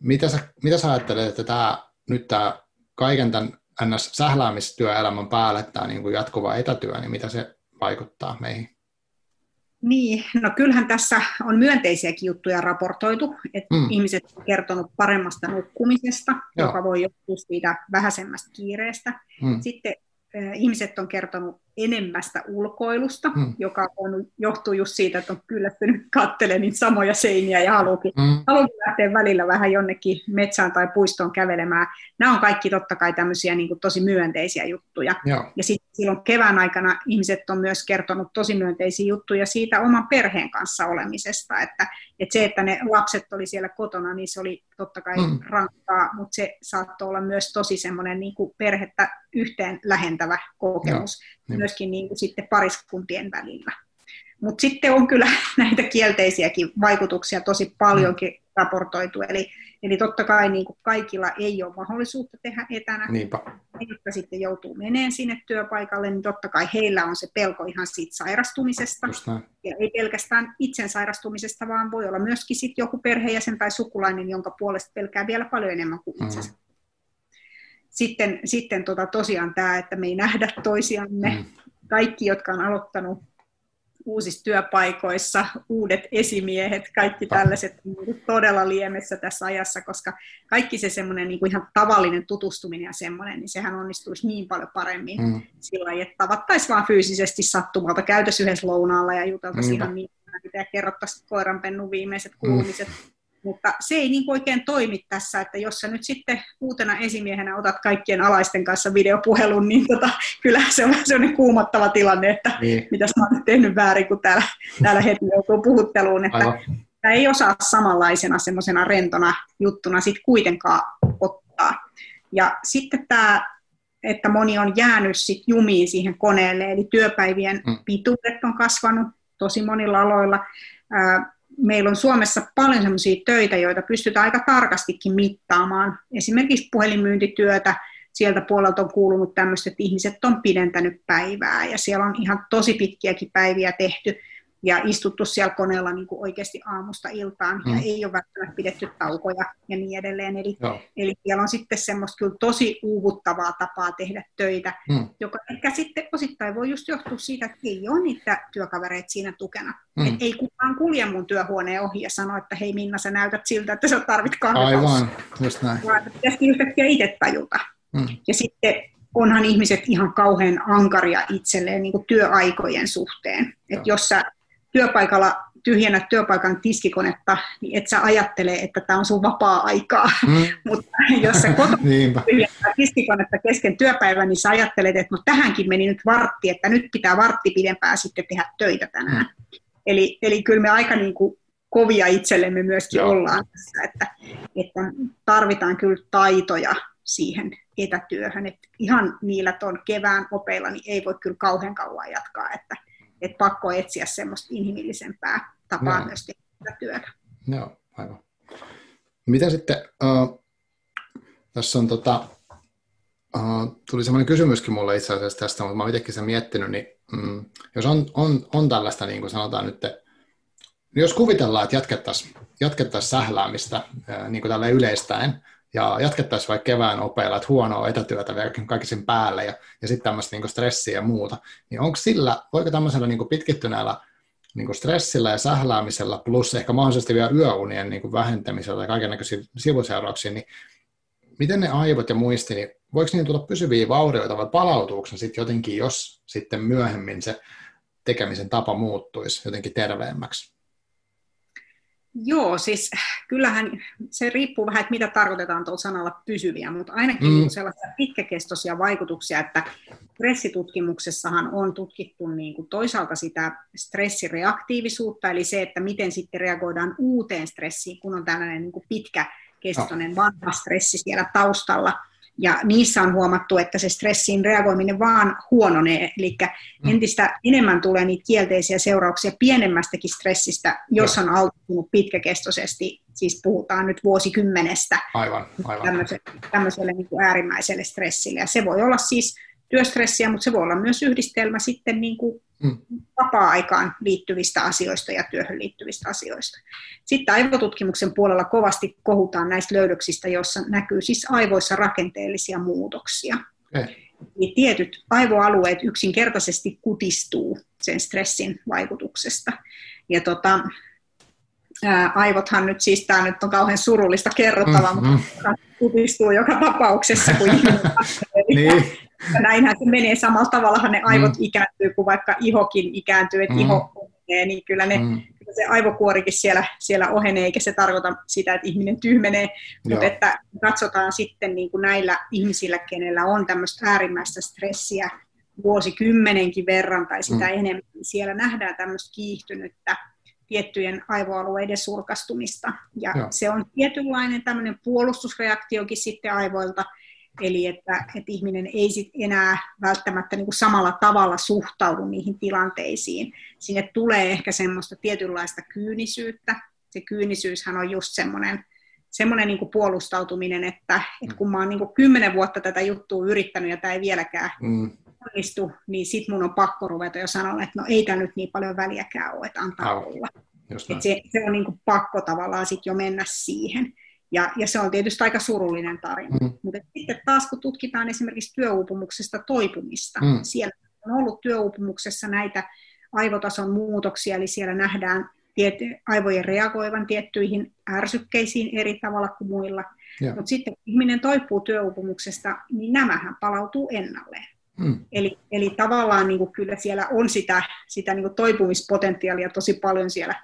mitä, sä, mitä sä ajattelet, että tämä, nyt tämä kaiken tämän NS-sähläämistyöelämän päälle tämä niin kuin jatkuva etätyö, niin mitä se vaikuttaa meihin? Niin, no kyllähän tässä on myönteisiäkin juttuja raportoitu, että mm. ihmiset on kertonut paremmasta nukkumisesta, Joo. joka voi johtua siitä vähäisemmästä kiireestä. Mm. Sitten ihmiset on kertonut enemmästä ulkoilusta, mm. joka on, johtuu just siitä, että on kyllästynyt katselemaan niitä samoja seiniä ja haluukin, mm. haluukin lähteä välillä vähän jonnekin metsään tai puistoon kävelemään. Nämä on kaikki totta kai tämmöisiä niin kuin tosi myönteisiä juttuja. Joo. Ja sitten silloin kevään aikana ihmiset on myös kertonut tosi myönteisiä juttuja siitä oman perheen kanssa olemisesta, että, että se, että ne lapset oli siellä kotona, niin se oli totta kai mm. rankkaa, mutta se saattoi olla myös tosi semmoinen niin kuin perhettä yhteen lähentävä kokemus, Joo, niin. myöskin niin kuin sitten pariskuntien välillä. Mutta sitten on kyllä näitä kielteisiäkin vaikutuksia tosi paljonkin raportoitu, eli, eli totta kai niin kuin kaikilla ei ole mahdollisuutta tehdä etänä. Niinpä. Ne, jotka sitten joutuu meneen sinne työpaikalle, niin totta kai heillä on se pelko ihan siitä sairastumisesta. Ja ei pelkästään itsen sairastumisesta, vaan voi olla myöskin sitten joku perheenjäsen tai sukulainen, jonka puolesta pelkää vielä paljon enemmän kuin itse. Mm sitten, sitten tota, tosiaan tämä, että me ei nähdä toisiamme. Mm. Kaikki, jotka on aloittanut uusissa työpaikoissa, uudet esimiehet, kaikki tällaiset niin todella liemessä tässä ajassa, koska kaikki se semmoinen niin ihan tavallinen tutustuminen ja semmoinen, niin sehän onnistuisi niin paljon paremmin mm. sillä että tavattaisiin vaan fyysisesti sattumalta, käytös yhdessä lounaalla ja juteltaisiin mm. ihan niin, ja kerrottaisiin koiranpennun viimeiset kuulumiset. Mm mutta se ei niin oikein toimi tässä, että jos sä nyt sitten uutena esimiehenä otat kaikkien alaisten kanssa videopuhelun, niin tota, kyllä se on sellainen kuumottava tilanne, että niin. mitä mä oon tehnyt väärin, kun täällä, täällä heti joutuu puhutteluun, että tämä ei osaa samanlaisena semmoisena rentona juttuna sitten kuitenkaan ottaa. Ja sitten tämä, että moni on jäänyt sit jumiin siihen koneelle, eli työpäivien mm. pituudet on kasvanut tosi monilla aloilla meillä on Suomessa paljon sellaisia töitä, joita pystytään aika tarkastikin mittaamaan. Esimerkiksi puhelinmyyntityötä, sieltä puolelta on kuulunut tämmöistä, että ihmiset on pidentänyt päivää ja siellä on ihan tosi pitkiäkin päiviä tehty ja istuttu siellä koneella niin kuin oikeasti aamusta iltaan mm. ja ei ole välttämättä pidetty taukoja ja niin edelleen. Eli, eli siellä on sitten semmoista kyllä tosi uuvuttavaa tapaa tehdä töitä, mm. joka ehkä sitten osittain voi just johtua siitä, että ei ole niitä työkavereita siinä tukena. Mm. Et ei kukaan kulje mun työhuoneen ohi ja sano, että hei Minna, sä näytät siltä, että sä tarvit kahvia. Aivan, just näin. Vaan pitäisi yhtäkkiä itse tajuta. Mm. Ja sitten onhan ihmiset ihan kauhean ankaria itselleen niin työaikojen suhteen. Että jos sä työpaikalla tyhjennät työpaikan tiskikonetta, niin et sä ajattele, että tämä on sun vapaa-aikaa. Mm. Mutta jos sä kotona tyhjennät tiskikonetta kesken työpäivän, niin sä ajattelet, että no tähänkin meni nyt vartti, että nyt pitää vartti pidempään sitten tehdä töitä tänään. Mm. Eli, eli kyllä me aika niin kuin kovia itsellemme myöskin Joo. ollaan tässä, että, että tarvitaan kyllä taitoja siihen etätyöhön. Että ihan niillä tuon kevään opeilla niin ei voi kyllä kauhean kauan jatkaa, että että pakko etsiä semmoista inhimillisempää tapaa no. myös tehdä työtä. Joo, aivan. Mitä sitten, uh, tässä on tota, uh, tuli semmoinen kysymyskin mulle itse asiassa tästä, mutta mä oon itsekin sen miettinyt, niin mm, jos on, on, on tällaista, niin kuin sanotaan nyt, niin jos kuvitellaan, että jatkettaisiin jatkettaisi sähläämistä niin kuin tällä yleistäen, ja jatkettaisiin vaikka kevään opeilla, että huonoa etätyötä kaikki sen päälle ja, ja sitten tämmöistä niin stressiä ja muuta, niin onko sillä, voiko tämmöisellä niin pitkittyneellä niin stressillä ja sähläämisellä plus ehkä mahdollisesti vielä yöunien niin vähentämisellä ja kaikenlaisia sivuseurauksia, niin miten ne aivot ja muisti, niin voiko niin tulla pysyviä vaurioita vai palautuuko sitten jotenkin, jos sitten myöhemmin se tekemisen tapa muuttuisi jotenkin terveemmäksi? Joo, siis kyllähän se riippuu vähän, että mitä tarkoitetaan tuolla sanalla pysyviä, mutta ainakin mm. sellaisia pitkäkestoisia vaikutuksia, että stressitutkimuksessahan on tutkittu niin kuin toisaalta sitä stressireaktiivisuutta, eli se, että miten sitten reagoidaan uuteen stressiin, kun on tällainen niin kuin pitkäkestoinen vanha stressi siellä taustalla – ja niissä on huomattu, että se stressiin reagoiminen vaan huononee, eli mm. entistä enemmän tulee niitä kielteisiä seurauksia pienemmästäkin stressistä, jos on altistunut pitkäkestoisesti, siis puhutaan nyt vuosikymmenestä aivan, aivan. tämmöiselle, tämmöiselle niin kuin äärimmäiselle stressille. Ja se voi olla siis työstressiä, mutta se voi olla myös yhdistelmä sitten niin kuin mm. vapaa-aikaan liittyvistä asioista ja työhön liittyvistä asioista. Sitten aivotutkimuksen puolella kovasti kohutaan näistä löydöksistä, joissa näkyy siis aivoissa rakenteellisia muutoksia. Okay. Eli tietyt aivoalueet yksinkertaisesti kutistuu sen stressin vaikutuksesta. Ja tota, ää, aivothan nyt, siis tämä nyt on kauhean surullista kerrottavaa, mm-hmm. mutta kutistuu joka tapauksessa, kun niin. Näinhän se menee samalla tavalla, ne aivot mm. ikääntyy, kuin vaikka ihokin ikääntyy, että mm. iho ohenee, niin kyllä ne, mm. se aivokuorikin siellä, siellä ohenee, eikä se tarkoita sitä, että ihminen tyhmenee, mutta että katsotaan sitten niin kuin näillä ihmisillä, kenellä on tämmöistä äärimmäistä stressiä vuosikymmenenkin verran tai sitä mm. enemmän, niin siellä nähdään tämmöistä kiihtynyttä tiettyjen aivoalueiden surkastumista. Ja Joo. se on tietynlainen tämmöinen puolustusreaktiokin sitten aivoilta, eli että, että ihminen ei sit enää välttämättä niin kuin samalla tavalla suhtaudu niihin tilanteisiin. Sinne tulee ehkä semmoista tietynlaista kyynisyyttä. Se kyynisyyshän on just semmoinen, semmoinen niin puolustautuminen, että, että kun mä oon niin kymmenen vuotta tätä juttua yrittänyt ja tämä ei vieläkään mm. onnistu, niin sit mun on pakko ruveta jo sanoa, että no ei tämä nyt niin paljon väliäkään ole, että antaa Aivan. olla. Et se, se on niin kuin pakko tavallaan sit jo mennä siihen. Ja, ja se on tietysti aika surullinen tarina. Mm. Mutta sitten taas kun tutkitaan esimerkiksi työuupumuksesta toipumista, mm. siellä on ollut työuupumuksessa näitä aivotason muutoksia, eli siellä nähdään tiety, aivojen reagoivan tiettyihin ärsykkeisiin eri tavalla kuin muilla. Mutta sitten kun ihminen toipuu työuupumuksesta, niin nämähän palautuu ennalleen. Mm. Eli, eli tavallaan niin kuin kyllä siellä on sitä, sitä niin kuin toipumispotentiaalia tosi paljon siellä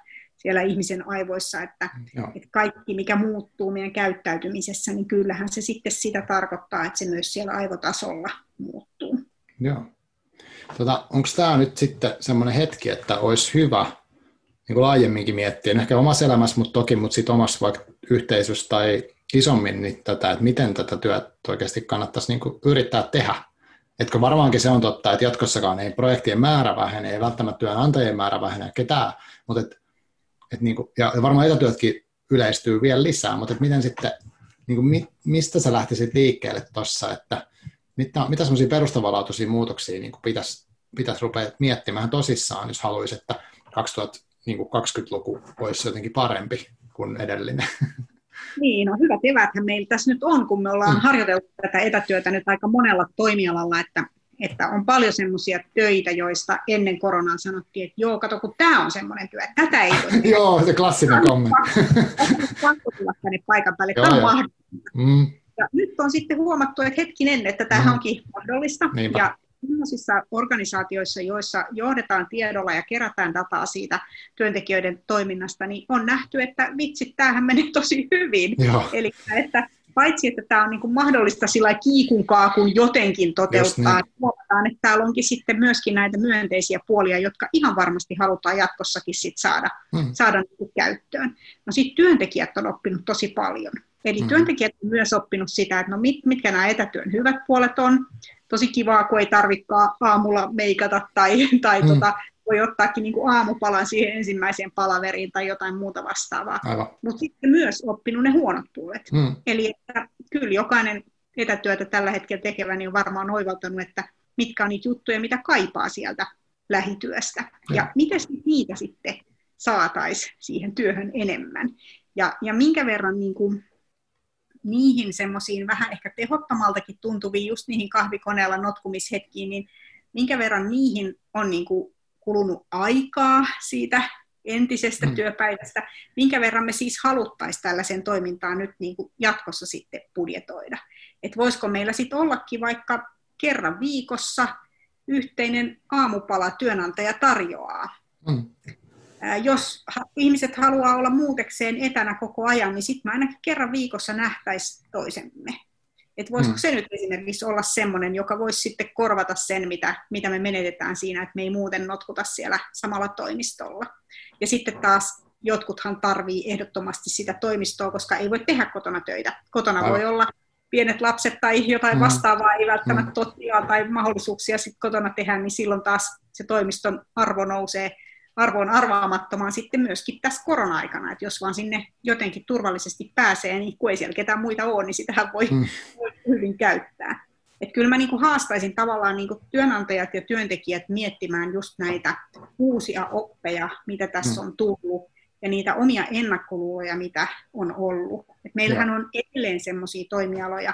siellä ihmisen aivoissa, että, että kaikki mikä muuttuu meidän käyttäytymisessä, niin kyllähän se sitten sitä tarkoittaa, että se myös siellä aivotasolla muuttuu. Joo. Tota, Onko tämä nyt sitten semmoinen hetki, että olisi hyvä niin kuin laajemminkin miettiä, ehkä omassa elämässä, mutta toki mutta sitten omassa vaikka yhteisössä tai isommin niin tätä, että miten tätä työtä oikeasti kannattaisi niin kuin yrittää tehdä. Etkö varmaankin se on totta, että jatkossakaan ei projektien määrä vähene, ei välttämättä työnantajien määrä vähene, ketään, mutta et et niin kuin, ja varmaan etätyötkin yleistyy vielä lisää, mutta miten sitten, niin kuin, mistä sä lähtisit liikkeelle tuossa, että mitä, mitä semmoisia perustavanlaatuisia muutoksia niin pitäisi, pitäisi rupea miettimään tosissaan, jos haluaisi, että 2020-luku niin olisi jotenkin parempi kuin edellinen? Niin, no hyvät eväthän meillä tässä nyt on, kun me ollaan mm. harjoiteltu tätä etätyötä nyt aika monella toimialalla, että että on paljon semmoisia töitä, joista ennen koronaa sanottiin, että joo, kato, kun tämä on semmoinen työ, että tätä ei voi Joo, se klassinen kommentti. Pakko tulla tänne paikan päälle, tämä on mahdollista. Mm. Ja nyt on sitten huomattu, että hetkinen, että tämä mm. onkin mahdollista. Niinpä. Ja sellaisissa organisaatioissa, joissa johdetaan tiedolla ja kerätään dataa siitä työntekijöiden toiminnasta, niin on nähty, että vitsi, tämähän menee tosi hyvin. Joo. Eli että paitsi että tämä on niin kuin mahdollista sillä kiikunkaa, kun jotenkin toteuttaa, niin. huomataan, että täällä onkin sitten myöskin näitä myönteisiä puolia, jotka ihan varmasti halutaan jatkossakin sit saada, hmm. saada niin käyttöön. No sitten työntekijät on oppinut tosi paljon. Eli hmm. työntekijät on myös oppinut sitä, että no mit, mitkä nämä etätyön hyvät puolet on. Tosi kivaa, kun ei tarvikaan aamulla meikata tai, tai hmm. tota, voi ottaakin niin kuin aamupalan siihen ensimmäiseen palaveriin tai jotain muuta vastaavaa. Mutta sitten myös oppinut ne huonot puolet. Mm. Eli että kyllä jokainen etätyötä tällä hetkellä tekevä niin on varmaan oivaltanut, että mitkä on niitä juttuja, mitä kaipaa sieltä lähityöstä. Mm. Ja miten niitä sitten saataisiin siihen työhön enemmän. Ja, ja minkä verran niin kuin, niihin semmoisiin vähän ehkä tehottomaltakin tuntuviin, just niihin kahvikoneella notkumishetkiin, niin minkä verran niihin on niin kuin kulunut aikaa siitä entisestä mm. työpäivästä, minkä verran me siis haluttaisiin tällaisen toimintaan nyt niin kuin jatkossa sitten budjetoida. Että voisiko meillä sitten ollakin vaikka kerran viikossa yhteinen aamupala työnantaja tarjoaa. Mm. Jos ihmiset haluaa olla muutekseen etänä koko ajan, niin sitten me ainakin kerran viikossa nähtäisi toisemme. Että voisiko mm. se nyt esimerkiksi olla semmoinen, joka voisi sitten korvata sen, mitä, mitä me menetetään siinä, että me ei muuten notkuta siellä samalla toimistolla. Ja sitten taas jotkuthan tarvii ehdottomasti sitä toimistoa, koska ei voi tehdä kotona töitä. Kotona Aivan. voi olla pienet lapset tai jotain mm. vastaavaa, ei välttämättä mm. tai mahdollisuuksia sitten kotona tehdä, niin silloin taas se toimiston arvo nousee arvoon arvaamattomaan sitten myöskin tässä korona-aikana, että jos vaan sinne jotenkin turvallisesti pääsee, niin kun ei siellä ketään muita ole, niin sitähän voi, mm. voi hyvin käyttää. Et kyllä mä niinku haastaisin tavallaan niinku työnantajat ja työntekijät miettimään just näitä uusia oppeja, mitä tässä mm. on tullut, ja niitä omia ennakkoluuloja, mitä on ollut. Et meillähän on edelleen sellaisia toimialoja,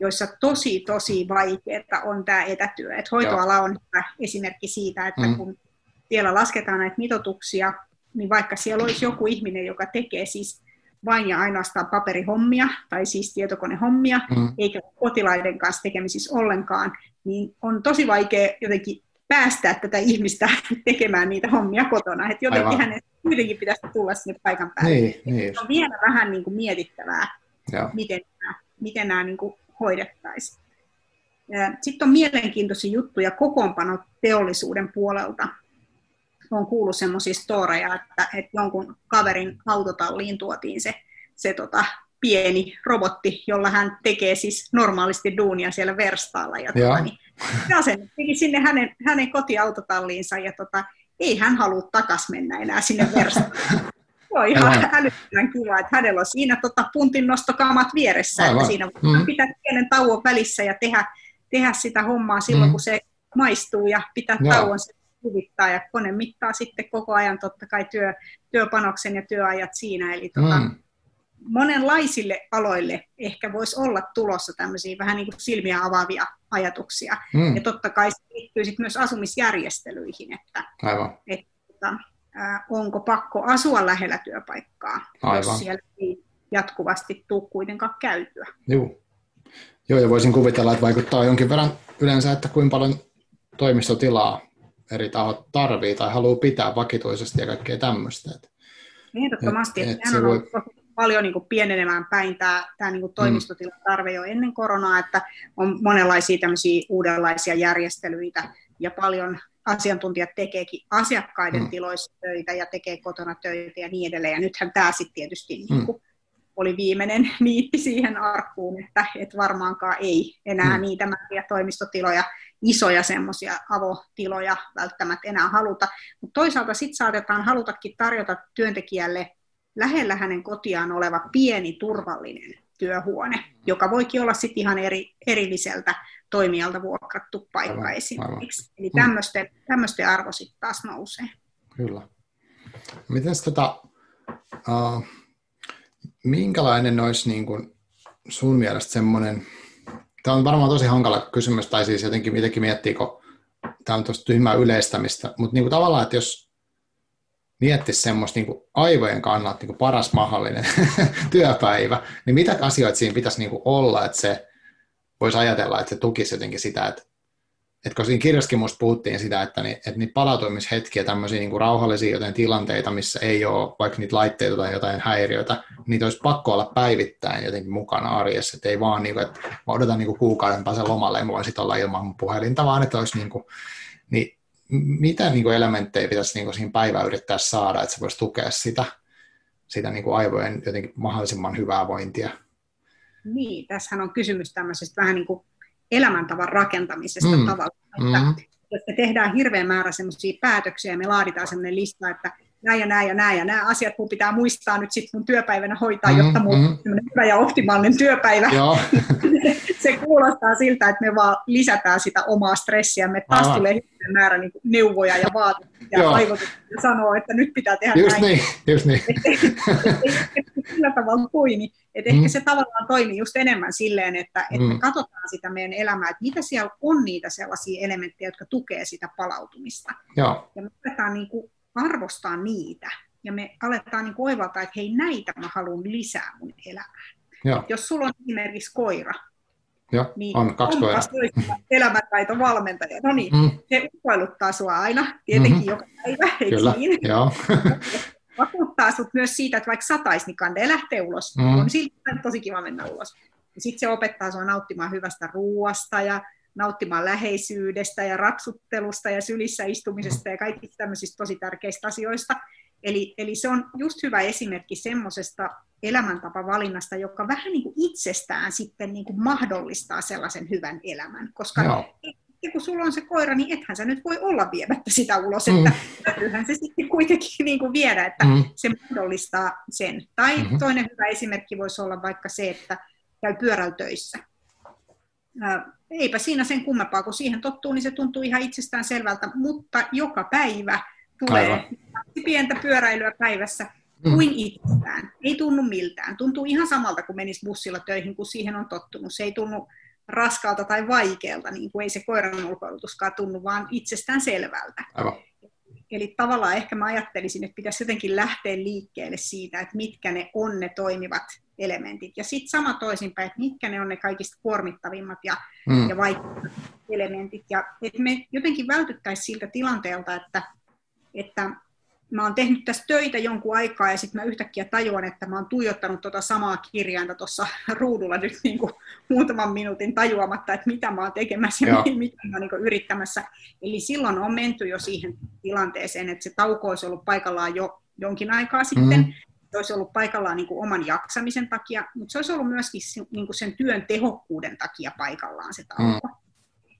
joissa tosi, tosi vaikeaa on tämä etätyö. Et hoitoala on hyvä esimerkki siitä, että mm. kun siellä lasketaan näitä mitotuksia, niin vaikka siellä olisi joku ihminen, joka tekee siis vain ja ainoastaan paperihommia, tai siis tietokonehommia, mm. eikä potilaiden kanssa tekemisissä ollenkaan, niin on tosi vaikea jotenkin päästää tätä ihmistä tekemään niitä hommia kotona. Että jotenkin Aivan. hänen kuitenkin pitäisi tulla sinne paikan päälle. Niin, niin. On vielä vähän niin kuin mietittävää, Joo. miten nämä, miten nämä niin kuin hoidettaisiin. Sitten on mielenkiintoisia juttuja kokoonpano teollisuuden puolelta. Olen kuullut semmoisia storeja, että, että jonkun kaverin autotalliin tuotiin se, se tota, pieni robotti, jolla hän tekee siis normaalisti duunia siellä verstaalla. Ja, tota, niin, ja sen sinne hänen, hänen kotiautotalliinsa ja tota, ei hän halua takas mennä enää sinne verstaan. Se on ihan Aivan. älyttömän kiva, että hänellä on siinä tota, puntin nostokamat vieressä, Aivan. että siinä voi mm. pitää pienen tauon välissä ja tehdä, tehdä sitä hommaa silloin, mm. kun se maistuu ja pitää Joo. tauon se kuvittaa ja kone mittaa sitten koko ajan totta kai työ, työpanoksen ja työajat siinä, eli tota, mm monenlaisille aloille ehkä voisi olla tulossa tämmöisiä vähän niin kuin silmiä avaavia ajatuksia. Mm. Ja totta kai se liittyy sitten myös asumisjärjestelyihin, että, Aivan. että äh, onko pakko asua lähellä työpaikkaa, Aivan. jos siellä ei jatkuvasti tule kuitenkaan käytyä. Joo. Joo, ja voisin kuvitella, että vaikuttaa jonkin verran yleensä, että kuinka paljon toimistotilaa eri tahot tarvii tai haluaa pitää vakituisesti ja kaikkea tämmöistä. Ehdottomasti. Et, et se voi paljon niin kuin pienenemään päin tämä, tämä niin kuin toimistotilan tarve jo ennen koronaa, että on monenlaisia tämmöisiä uudenlaisia järjestelyitä ja paljon asiantuntijat tekeekin asiakkaiden mm. tiloissa töitä ja tekee kotona töitä ja niin edelleen. Ja nythän tämä sitten tietysti mm. niin kuin oli viimeinen niitti siihen arkkuun, että et varmaankaan ei enää mm. niitä määriä toimistotiloja, isoja semmoisia avotiloja välttämättä enää haluta. Mutta toisaalta sitten saatetaan halutakin tarjota työntekijälle lähellä hänen kotiaan oleva pieni turvallinen työhuone, joka voikin olla sitten ihan eri, erilliseltä toimijalta vuokrattu paikka aivan, esimerkiksi. Aivan. Eli tämmöisten, tämmöisten arvo sitten taas nousee. Kyllä. Miten tota, uh, minkälainen olisi niin kuin sun mielestä semmoinen, tämä on varmaan tosi hankala kysymys, tai siis jotenkin mitenkin miettii, kun tämä on tuosta tyhmää yleistämistä, mutta niin kuin tavallaan, että jos miettisi semmoista niin kuin aivojen kannalta niin kuin paras mahdollinen työpäivä, niin mitä asioita siinä pitäisi niin kuin olla, että se voisi ajatella, että se tukisi jotenkin sitä, että, että kun siinä kirjassakin musta puhuttiin sitä, että, niin, että niitä palautumishetkiä, tämmöisiä niin kuin rauhallisia jotain tilanteita, missä ei ole vaikka niitä laitteita tai jotain häiriöitä, niitä olisi pakko olla päivittäin jotenkin mukana arjessa, että ei vaan, niin että mä odotan niin kuukauden pääsen lomalle ja mulla sitten olla ilman mun puhelinta, vaan että olisi niin niin mitä niin elementtejä pitäisi niin kuin siihen päivään yrittää saada, että se voisi tukea sitä, sitä niin aivojen jotenkin mahdollisimman hyvää vointia? Niin, tässähän on kysymys tämmöisestä vähän niin kuin elämäntavan rakentamisesta mm. tavalla, että mm. jos me tehdään hirveän määrä semmoisia päätöksiä ja me laaditaan semmoinen lista, että näin ja näin ja näin, ja nämä asiat mun pitää muistaa nyt sitten mun työpäivänä hoitaa, mm, jotta mun mm. hyvä ja optimaalinen työpäivä. se kuulostaa siltä, että me vaan lisätään sitä omaa stressiä, me taas tulee hirveän määrä niin neuvoja ja vaatimuksia ja vaikutuksia ja sanoo, että nyt pitää tehdä just näin. Niin, just niin. sillä tavalla toimi. Että mm. ehkä se tavallaan toimii just enemmän silleen, että, että mm. katsotaan sitä meidän elämää, että mitä siellä on niitä sellaisia elementtejä, jotka tukee sitä palautumista. Joo. Ja me aletaan niin kuin arvostaa niitä ja me aletaan niin oivaltaa, että hei näitä mä haluan lisää mun elämään. Joo. Jos sulla on esimerkiksi koira, Joo, niin on kaksi koiraa. elämäntaitovalmentaja. No niin, mm. se ukoiluttaa sua aina, tietenkin mm-hmm. joka päivä, eikö Kyllä, niin? joo. Vakuuttaa sut myös siitä, että vaikka sataisi, niin kande lähtee ulos. Mm. On silti tosi kiva mennä ulos. Sitten se opettaa sua nauttimaan hyvästä ruuasta ja nauttimaan läheisyydestä ja rapsuttelusta ja sylissä istumisesta ja kaikista tämmöisistä tosi tärkeistä asioista. Eli, eli se on just hyvä esimerkki semmoisesta elämäntapavalinnasta, joka vähän niin kuin itsestään sitten niin kuin mahdollistaa sellaisen hyvän elämän. Koska Joo. Ja kun sulla on se koira, niin ethän sä nyt voi olla viemättä sitä ulos, mm. että täytyyhän se sitten kuitenkin niin kuin viedä, että mm. se mahdollistaa sen. Tai mm-hmm. toinen hyvä esimerkki voisi olla vaikka se, että käy pyörällä töissä eipä siinä sen kummempaa, kun siihen tottuu, niin se tuntuu ihan itsestään selvältä, mutta joka päivä tulee Aivan. pientä pyöräilyä päivässä mm. kuin itsestään. Ei tunnu miltään. Tuntuu ihan samalta, kun menisi bussilla töihin, kun siihen on tottunut. Se ei tunnu raskaalta tai vaikealta, niin kuin ei se koiran ulkoilutuskaan tunnu, vaan itsestään selvältä. Aivan. Eli tavallaan ehkä mä ajattelisin, että pitäisi jotenkin lähteä liikkeelle siitä, että mitkä ne on ne toimivat elementit. Ja sitten sama toisinpäin, että mitkä ne on ne kaikista kuormittavimmat ja, mm. ja vaikuttavat elementit. Ja että me jotenkin vältyttäisiin siltä tilanteelta, että, että mä oon tehnyt tässä töitä jonkun aikaa ja sitten mä yhtäkkiä tajuan, että mä oon tuijottanut tuota samaa kirjainta tuossa ruudulla nyt niin kuin muutaman minuutin tajuamatta, että mitä mä oon tekemässä ja Joo. mitä mä oon niin yrittämässä. Eli silloin on menty jo siihen tilanteeseen, että se tauko olisi ollut paikallaan jo jonkin aikaa sitten. Mm. Se olisi ollut paikallaan niin kuin oman jaksamisen takia, mutta se olisi ollut myöskin niin kuin sen työn tehokkuuden takia paikallaan se tauko. Mm.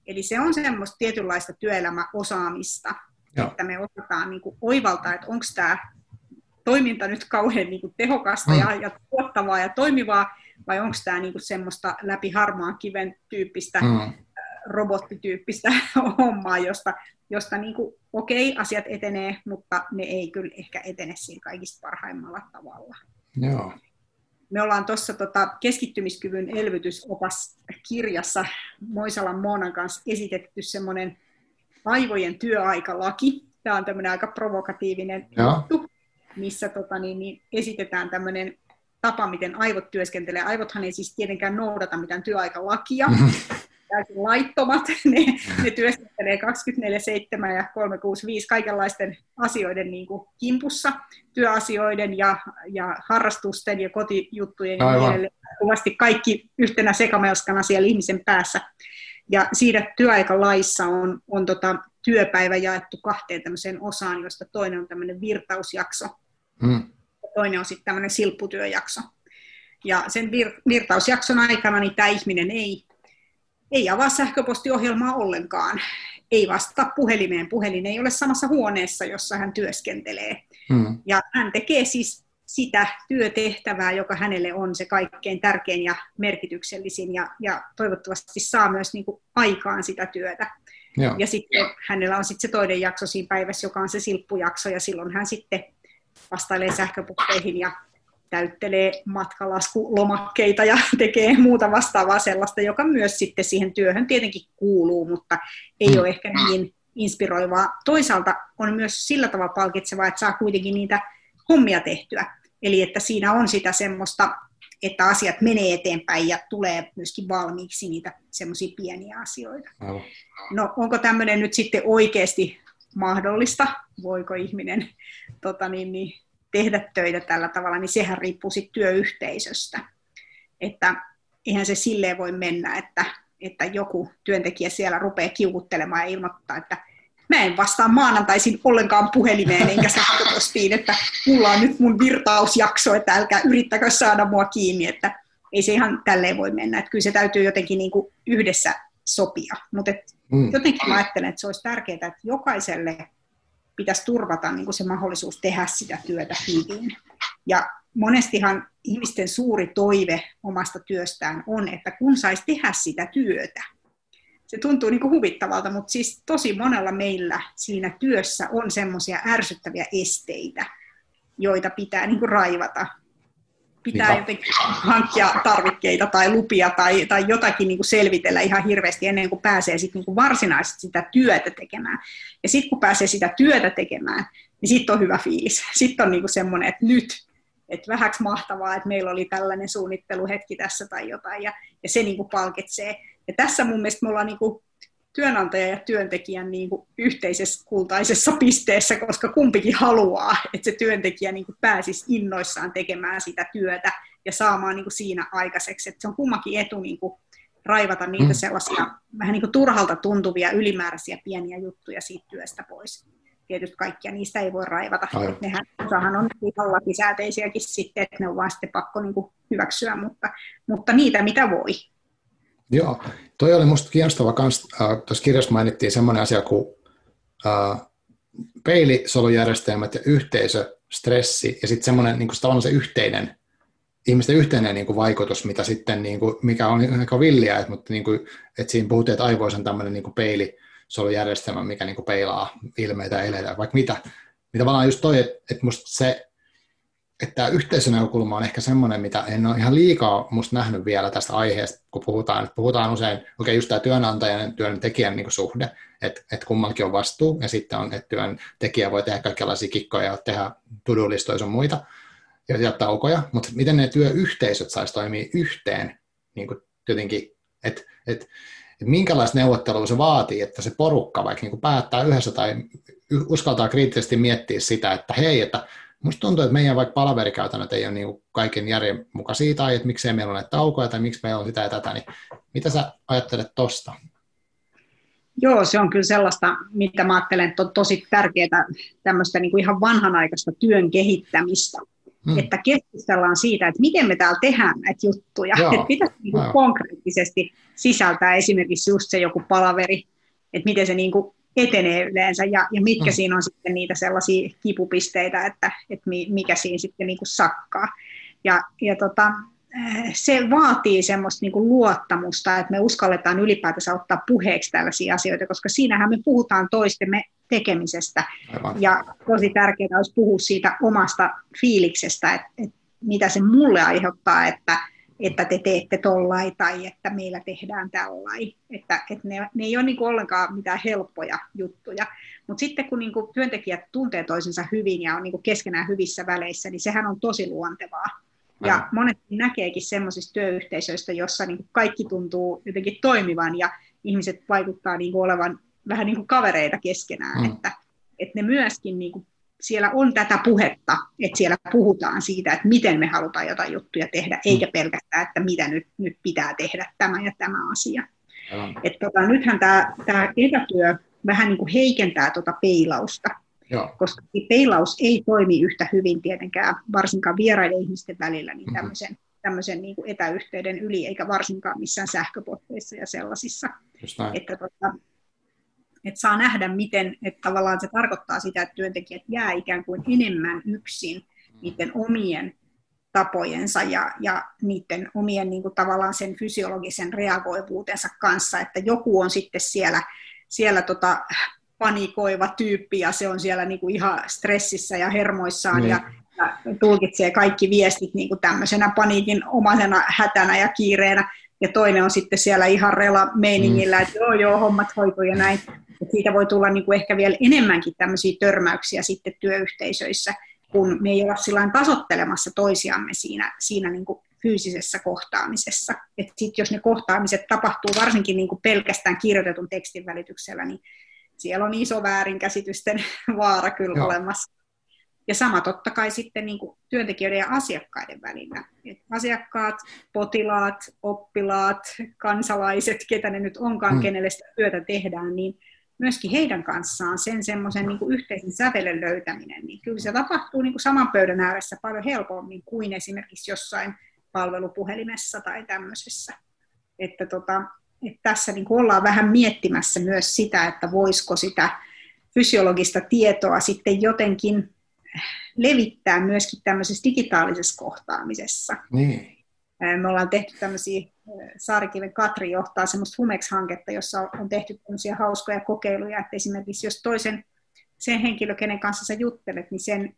Eli se on semmoista tietynlaista työelämäosaamista, Joo. että me osataan niin kuin oivaltaa, että onko tämä toiminta nyt kauhean niin kuin tehokasta mm. ja, ja tuottavaa ja toimivaa, vai onko tämä niin kuin semmoista läpi harmaan kiven tyyppistä, mm. robottityyppistä hommaa, josta, josta niin kuin, okei, okay, asiat etenee, mutta ne ei kyllä ehkä etene siinä kaikista parhaimmalla tavalla. Joo. Me ollaan tuossa tota, keskittymiskyvyn elvytysopas kirjassa Moisalan Moonan kanssa esitetty semmoinen aivojen työaikalaki. Tämä on tämmöinen aika provokatiivinen Joo. juttu, missä tota, niin, niin esitetään tämmöinen tapa, miten aivot työskentelee. Aivothan ei siis tietenkään noudata mitään työaikalakia, täysin laittomat. Ne, ne työskentelee 24-7 ja 365 kaikenlaisten asioiden niin kuin kimpussa, työasioiden ja, ja harrastusten ja kotijuttujen Aivan. ja niin Kuvasti kaikki yhtenä sekamelskana siellä ihmisen päässä. Ja siinä työaikalaissa on, on tota, työpäivä jaettu kahteen tämmöiseen osaan, josta toinen on tämmöinen virtausjakso, mm. ja toinen on sitten tämmöinen silpputyöjakso. Ja sen vir- virtausjakson aikana niin tämä ihminen ei, ei avaa sähköpostiohjelmaa ollenkaan, ei vastaa puhelimeen. Puhelin ei ole samassa huoneessa, jossa hän työskentelee. Mm. Ja hän tekee siis sitä työtehtävää, joka hänelle on se kaikkein tärkein ja merkityksellisin, ja, ja toivottavasti saa myös niin kuin aikaan sitä työtä. Joo. Ja sitten hänellä on sitten se toinen jakso siinä päivässä, joka on se silppujakso, ja silloin hän sitten vastailee sähköpukkeihin ja täyttelee matkalaskulomakkeita ja tekee muuta vastaavaa sellaista, joka myös sitten siihen työhön tietenkin kuuluu, mutta ei mm. ole ehkä niin inspiroivaa. Toisaalta on myös sillä tavalla palkitsevaa, että saa kuitenkin niitä hommia tehtyä. Eli että siinä on sitä semmoista, että asiat menee eteenpäin ja tulee myöskin valmiiksi niitä semmoisia pieniä asioita. Aivan. No onko tämmöinen nyt sitten oikeasti mahdollista? Voiko ihminen tota niin, niin, tehdä töitä tällä tavalla, niin sehän riippuu sitten työyhteisöstä. Että eihän se silleen voi mennä, että, että joku työntekijä siellä rupeaa kiukuttelemaan ja ilmoittaa, että mä en vastaa maanantaisin ollenkaan puhelimeen enkä sähköpostiin, että mulla on nyt mun virtausjakso, että älkää yrittäkö saada mua kiinni, että ei se ihan tälleen voi mennä, että kyllä se täytyy jotenkin niin kuin yhdessä sopia, mutta mm. jotenkin mä ajattelen, että se olisi tärkeää, että jokaiselle pitäisi turvata niin kuin se mahdollisuus tehdä sitä työtä hyvin. Ja monestihan ihmisten suuri toive omasta työstään on, että kun saisi tehdä sitä työtä, se tuntuu niin kuin huvittavalta, mutta siis tosi monella meillä siinä työssä on semmoisia ärsyttäviä esteitä, joita pitää niin kuin raivata. Pitää Niinpä. jotenkin hankkia tarvikkeita tai lupia tai, tai jotakin niin kuin selvitellä ihan hirveästi ennen kuin pääsee sit niin kuin varsinaisesti sitä työtä tekemään. Ja sitten kun pääsee sitä työtä tekemään, niin sitten on hyvä fiilis. Sitten on niin kuin semmoinen, että nyt, että vähäksi mahtavaa, että meillä oli tällainen suunnitteluhetki tässä tai jotain, ja, ja se niin kuin palkitsee. Ja tässä mun mielestä me ollaan niin kuin työnantaja ja työntekijän niin kuin yhteisessä kultaisessa pisteessä, koska kumpikin haluaa, että se työntekijä niin kuin pääsisi innoissaan tekemään sitä työtä ja saamaan niin kuin siinä aikaiseksi. Että se on kummakin etu niin kuin raivata niitä mm. sellaisia vähän niin kuin turhalta tuntuvia ylimääräisiä pieniä juttuja siitä työstä pois. Tietysti kaikkia niistä ei voi raivata. Nehän osahan on ihan lakisääteisiäkin sitten, että ne on vaan sitten pakko niin kuin hyväksyä, mutta, mutta niitä mitä voi. Joo, toi oli minusta kiinnostava kans, äh, tuossa kirjassa mainittiin semmoinen asia kuin äh, peilisolujärjestelmät ja yhteisö, stressi ja sitten semmoinen niin kuin, se yhteinen, ihmisten yhteinen niin kuin, vaikutus, mitä sitten, niin kuin, mikä on aika villiä, että, mutta niin kuin, että siinä puhuttiin, että aivoissa on tämmöinen niin peilisolujärjestelmä, mikä niin kuin, peilaa ilmeitä eleitä, vaikka mitä. Mitä vaan just toi, että, musta se, että tämä yhteisönäkökulma on ehkä semmoinen, mitä en ole ihan liikaa musta nähnyt vielä tästä aiheesta, kun puhutaan. Että puhutaan usein, okei, okay, just tämä työnantajan ja työntekijän niin suhde, että, että kummallakin on vastuu, ja sitten on, että työntekijä voi tehdä kaikenlaisia kikkoja ja tehdä to-do-listoja sun muita, ja jättää taukoja, mutta miten ne työyhteisöt saisi toimia yhteen, niin kuin jotenkin, että, että, että minkälaista neuvottelua se vaatii, että se porukka vaikka niin kuin päättää yhdessä tai uskaltaa kriittisesti miettiä sitä, että hei, että Musta tuntuu, että meidän vaikka palaverikäytännöt ei ole niin kaiken järjen mukaisia tai että miksei meillä ole näitä taukoja tai miksi meillä on sitä ja tätä, niin mitä sä ajattelet tosta? Joo, se on kyllä sellaista, mitä mä ajattelen, että on tosi tärkeää tämmöistä niin kuin ihan vanhanaikaista työn kehittämistä. Hmm. Että keskustellaan siitä, että miten me täällä tehdään näitä juttuja. Joo, että pitäisi niin kuin konkreettisesti sisältää esimerkiksi just se joku palaveri, että miten se niin kuin etenee yleensä ja, ja mitkä mm. siinä on sitten niitä sellaisia kipupisteitä, että, että mikä siinä sitten niin kuin sakkaa. Ja, ja tota, se vaatii semmoista niin kuin luottamusta, että me uskalletaan ylipäätänsä ottaa puheeksi tällaisia asioita, koska siinähän me puhutaan toistemme tekemisestä. Aivan. Ja tosi tärkeää olisi puhua siitä omasta fiiliksestä, että, että mitä se mulle aiheuttaa, että, että te teette tollai tai että meillä tehdään tällai. Että, että ne, ne ei ole niin ollenkaan mitään helppoja juttuja. Mutta sitten kun niin kuin työntekijät tuntee toisensa hyvin ja on niin kuin keskenään hyvissä väleissä, niin sehän on tosi luontevaa. Ja monet näkeekin semmoisista työyhteisöistä, jossa niin kuin kaikki tuntuu jotenkin toimivan ja ihmiset vaikuttaa niin kuin olevan vähän niin kuin kavereita keskenään, mm. että, että ne myöskin niin kuin siellä on tätä puhetta, että siellä puhutaan siitä, että miten me halutaan jotain juttuja tehdä, mm. eikä pelkästään, että mitä nyt, nyt pitää tehdä tämä ja tämä asia. Että tota, nythän tämä, tämä etätyö vähän niin kuin heikentää tuota peilausta, Joo. koska peilaus ei toimi yhtä hyvin tietenkään, varsinkaan vieraiden ihmisten välillä, niin mm-hmm. tämmöisen, mm-hmm. tämmöisen niin kuin etäyhteyden yli, eikä varsinkaan missään sähköpotteissa ja sellaisissa. Että tota, että saa nähdä, miten, että tavallaan se tarkoittaa sitä, että työntekijät jää ikään kuin enemmän yksin niiden omien tapojensa ja, ja niiden omien niin kuin tavallaan sen fysiologisen reagoivuutensa kanssa, että joku on sitten siellä, siellä tota, panikoiva tyyppi ja se on siellä niin kuin ihan stressissä ja hermoissaan mm. ja, ja tulkitsee kaikki viestit niin kuin tämmöisenä paniikin omaisena hätänä ja kiireenä, ja toinen on sitten siellä ihan rela meiningillä, mm. että joo joo, hommat hoituu ja näin. Et siitä voi tulla niin kuin ehkä vielä enemmänkin tämmöisiä törmäyksiä sitten työyhteisöissä, kun me ei olla sillä tasottelemassa toisiamme siinä, siinä niin kuin fyysisessä kohtaamisessa. Et sit jos ne kohtaamiset tapahtuu varsinkin niin kuin pelkästään kirjoitetun tekstin välityksellä, niin siellä on iso väärinkäsitysten vaara kyllä Joo. olemassa. Ja sama totta kai sitten niin kuin työntekijöiden ja asiakkaiden välillä. Et asiakkaat, potilaat, oppilaat, kansalaiset, ketä ne nyt onkaan, mm. kenelle sitä työtä tehdään, niin myöskin heidän kanssaan sen semmoisen niin kuin yhteisen sävelen löytäminen, niin kyllä se tapahtuu niin kuin saman pöydän ääressä paljon helpommin kuin esimerkiksi jossain palvelupuhelimessa tai tämmöisessä. Että, tota, että tässä niin kuin ollaan vähän miettimässä myös sitä, että voisiko sitä fysiologista tietoa sitten jotenkin levittää myöskin tämmöisessä digitaalisessa kohtaamisessa. Niin. Me ollaan tehty tämmöisiä, Saarikiven Katri johtaa semmoista Humex-hanketta, jossa on tehty tämmöisiä hauskoja kokeiluja, että esimerkiksi jos toisen sen henkilö, kenen kanssa sä juttelet, niin sen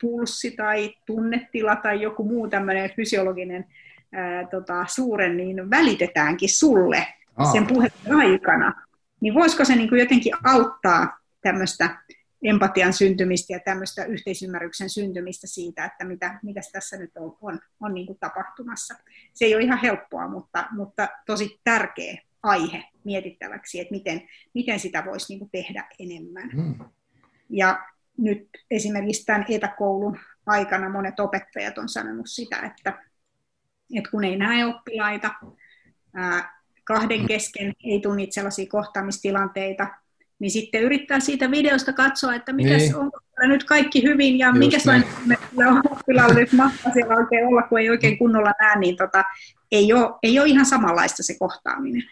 pulssi tai tunnetila tai joku muu tämmöinen fysiologinen ää, tota, suuren, niin välitetäänkin sulle oh. sen puheen aikana. Niin voisiko se niin kuin jotenkin auttaa tämmöistä empatian syntymistä ja tämmöistä yhteisymmärryksen syntymistä siitä, että mitä, mitä tässä nyt on, on, on niin kuin tapahtumassa. Se ei ole ihan helppoa, mutta, mutta tosi tärkeä aihe mietittäväksi, että miten, miten sitä voisi niin kuin tehdä enemmän. Mm. Ja nyt esimerkiksi tämän etäkoulun aikana monet opettajat on sanonut sitä, että, että kun ei näe oppilaita, ää, kahden kesken ei tule niitä sellaisia kohtaamistilanteita, niin sitten yrittää siitä videosta katsoa, että mikä niin. on nyt kaikki hyvin ja mikä on oppilaalle nyt mahtaa siellä oikein olla, kun ei oikein kunnolla näe, niin tota, ei, ole, ei ole ihan samanlaista se kohtaaminen.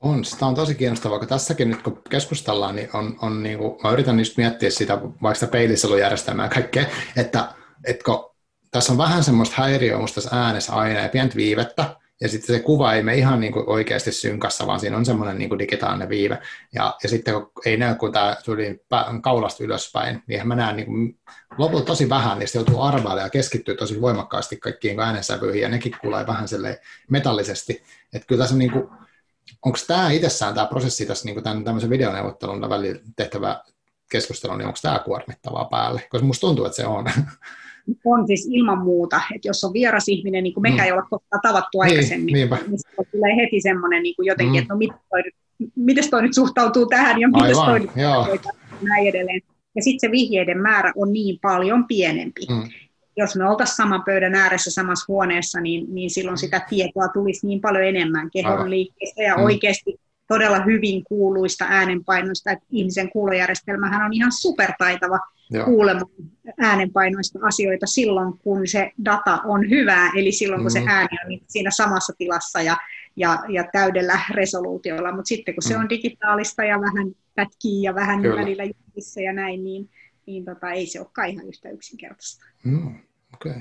On, sitä on tosi kiinnostavaa, kun tässäkin nyt kun keskustellaan, niin on, on niin kuin, mä yritän just miettiä sitä, vaikka sitä peiliselujärjestelmää ja kaikkea, että, että kun tässä on vähän semmoista häiriöä musta tässä äänessä aina ja pientä viivettä, ja sitten se kuva ei mene ihan niin kuin oikeasti synkassa, vaan siinä on semmoinen niin kuin digitaalinen viive. Ja, ja sitten kun ei näy, kun tämä tuli kaulasta ylöspäin, niin mä näen niin kuin, lopulta tosi vähän, niin se joutuu arvailemaan ja keskittyy tosi voimakkaasti kaikkiin äänensävyihin, ja nekin kuulee vähän metallisesti. Että kyllä tässä on niin kuin, onko tämä itsessään tämä prosessi tässä niin tämän, tämmöisen videoneuvottelun välillä tehtävä keskustelu, niin onko tämä kuormittavaa päälle? Koska musta tuntuu, että se on. On siis ilman muuta, että jos on vieras ihminen, niin kuin mekään mm. ei olla koskaan tavattu niin, aikaisemmin, niinpä. niin tulee heti semmoinen niin kuin jotenkin, mm. että no miten toi, miten toi nyt suhtautuu tähän ja miten toi nyt näin edelleen. Ja sitten se vihjeiden määrä on niin paljon pienempi. Mm. Jos me oltaisiin saman pöydän ääressä samassa huoneessa, niin, niin silloin sitä tietoa tulisi niin paljon enemmän kehon liikkeestä ja mm. oikeasti todella hyvin kuuluista äänenpainoista, että ihmisen kuulojärjestelmähän on ihan supertaitava Joo. kuulemaan äänenpainoista asioita silloin, kun se data on hyvää, eli silloin, kun mm. se ääni on siinä samassa tilassa ja, ja, ja täydellä resoluutiolla, mutta sitten kun mm. se on digitaalista ja vähän pätkii ja vähän Kyllä. välillä jutissa ja näin, niin, niin tota, ei se olekaan ihan yhtä yksinkertaista. Mm. Okay.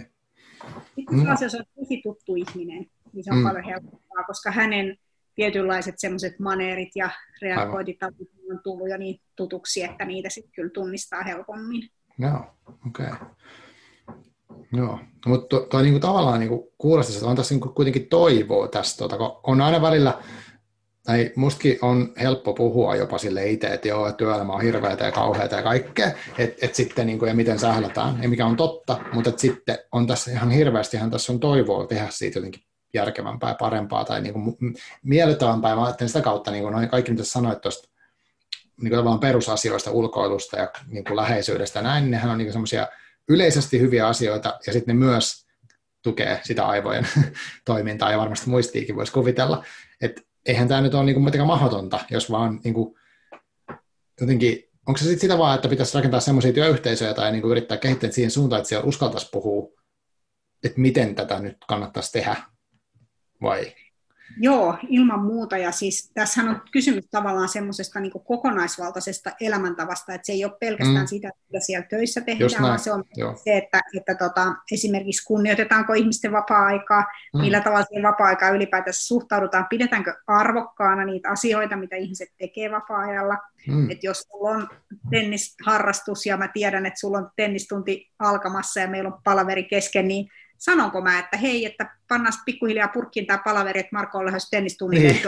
Sitten jos on tosi tuttu ihminen, niin se on mm. paljon helpompaa, koska hänen tietynlaiset semmoiset maneerit ja reagointitavat on tullut jo niin tutuksi, että niitä sitten kyllä tunnistaa helpommin. Joo, okei. Okay. Joo, no, mutta to, toi niinku tavallaan niinku kuulostaa, että on tässä niinku kuitenkin toivoa tästä, tota, kun on aina välillä, tai mustakin on helppo puhua jopa sille itse, että joo, työelämä on hirveätä ja kauheata ja kaikkea, että et sitten niin kuin, ja miten sählätään, ja mikä on totta, mutta sitten on tässä ihan hirveästi, ihan tässä on toivoa tehdä siitä jotenkin järkevämpää ja parempaa tai niin kuin miellyttävämpää. Mä ajattelen sitä kautta niin kuin kaikki, mitä sanoit tuosta niin kuin tavallaan perusasioista, ulkoilusta ja niin kuin läheisyydestä ja näin, nehän on niin semmoisia yleisesti hyviä asioita ja sitten ne myös tukee sitä aivojen toimintaa ja varmasti muistiikin voisi kuvitella. Että eihän tämä nyt ole niin kuin mahdotonta, jos vaan niin kuin, jotenkin, onko se sitten sitä vaan, että pitäisi rakentaa semmoisia työyhteisöjä tai niin kuin yrittää kehittää siihen suuntaan, että siellä uskaltaisi puhua, että miten tätä nyt kannattaisi tehdä vai? Joo, ilman muuta. Ja siis tässähän on kysymys tavallaan semmoisesta niin kokonaisvaltaisesta elämäntavasta, että se ei ole pelkästään mm. sitä, mitä siellä töissä tehdään, vaan se on Joo. se, että, että tota, esimerkiksi kunnioitetaanko ihmisten vapaa-aikaa, mm. millä tavalla siihen vapaa-aikaa ylipäätänsä suhtaudutaan, pidetäänkö arvokkaana niitä asioita, mitä ihmiset tekee vapaa-ajalla. Mm. Että jos sulla on tennisharrastus ja mä tiedän, että sulla on tennistunti alkamassa ja meillä on palaveri kesken, niin sanonko mä, että hei, että pannaan pikkuhiljaa purkkiin tämä palaveri, että Marko on lähes tennistunnille niin.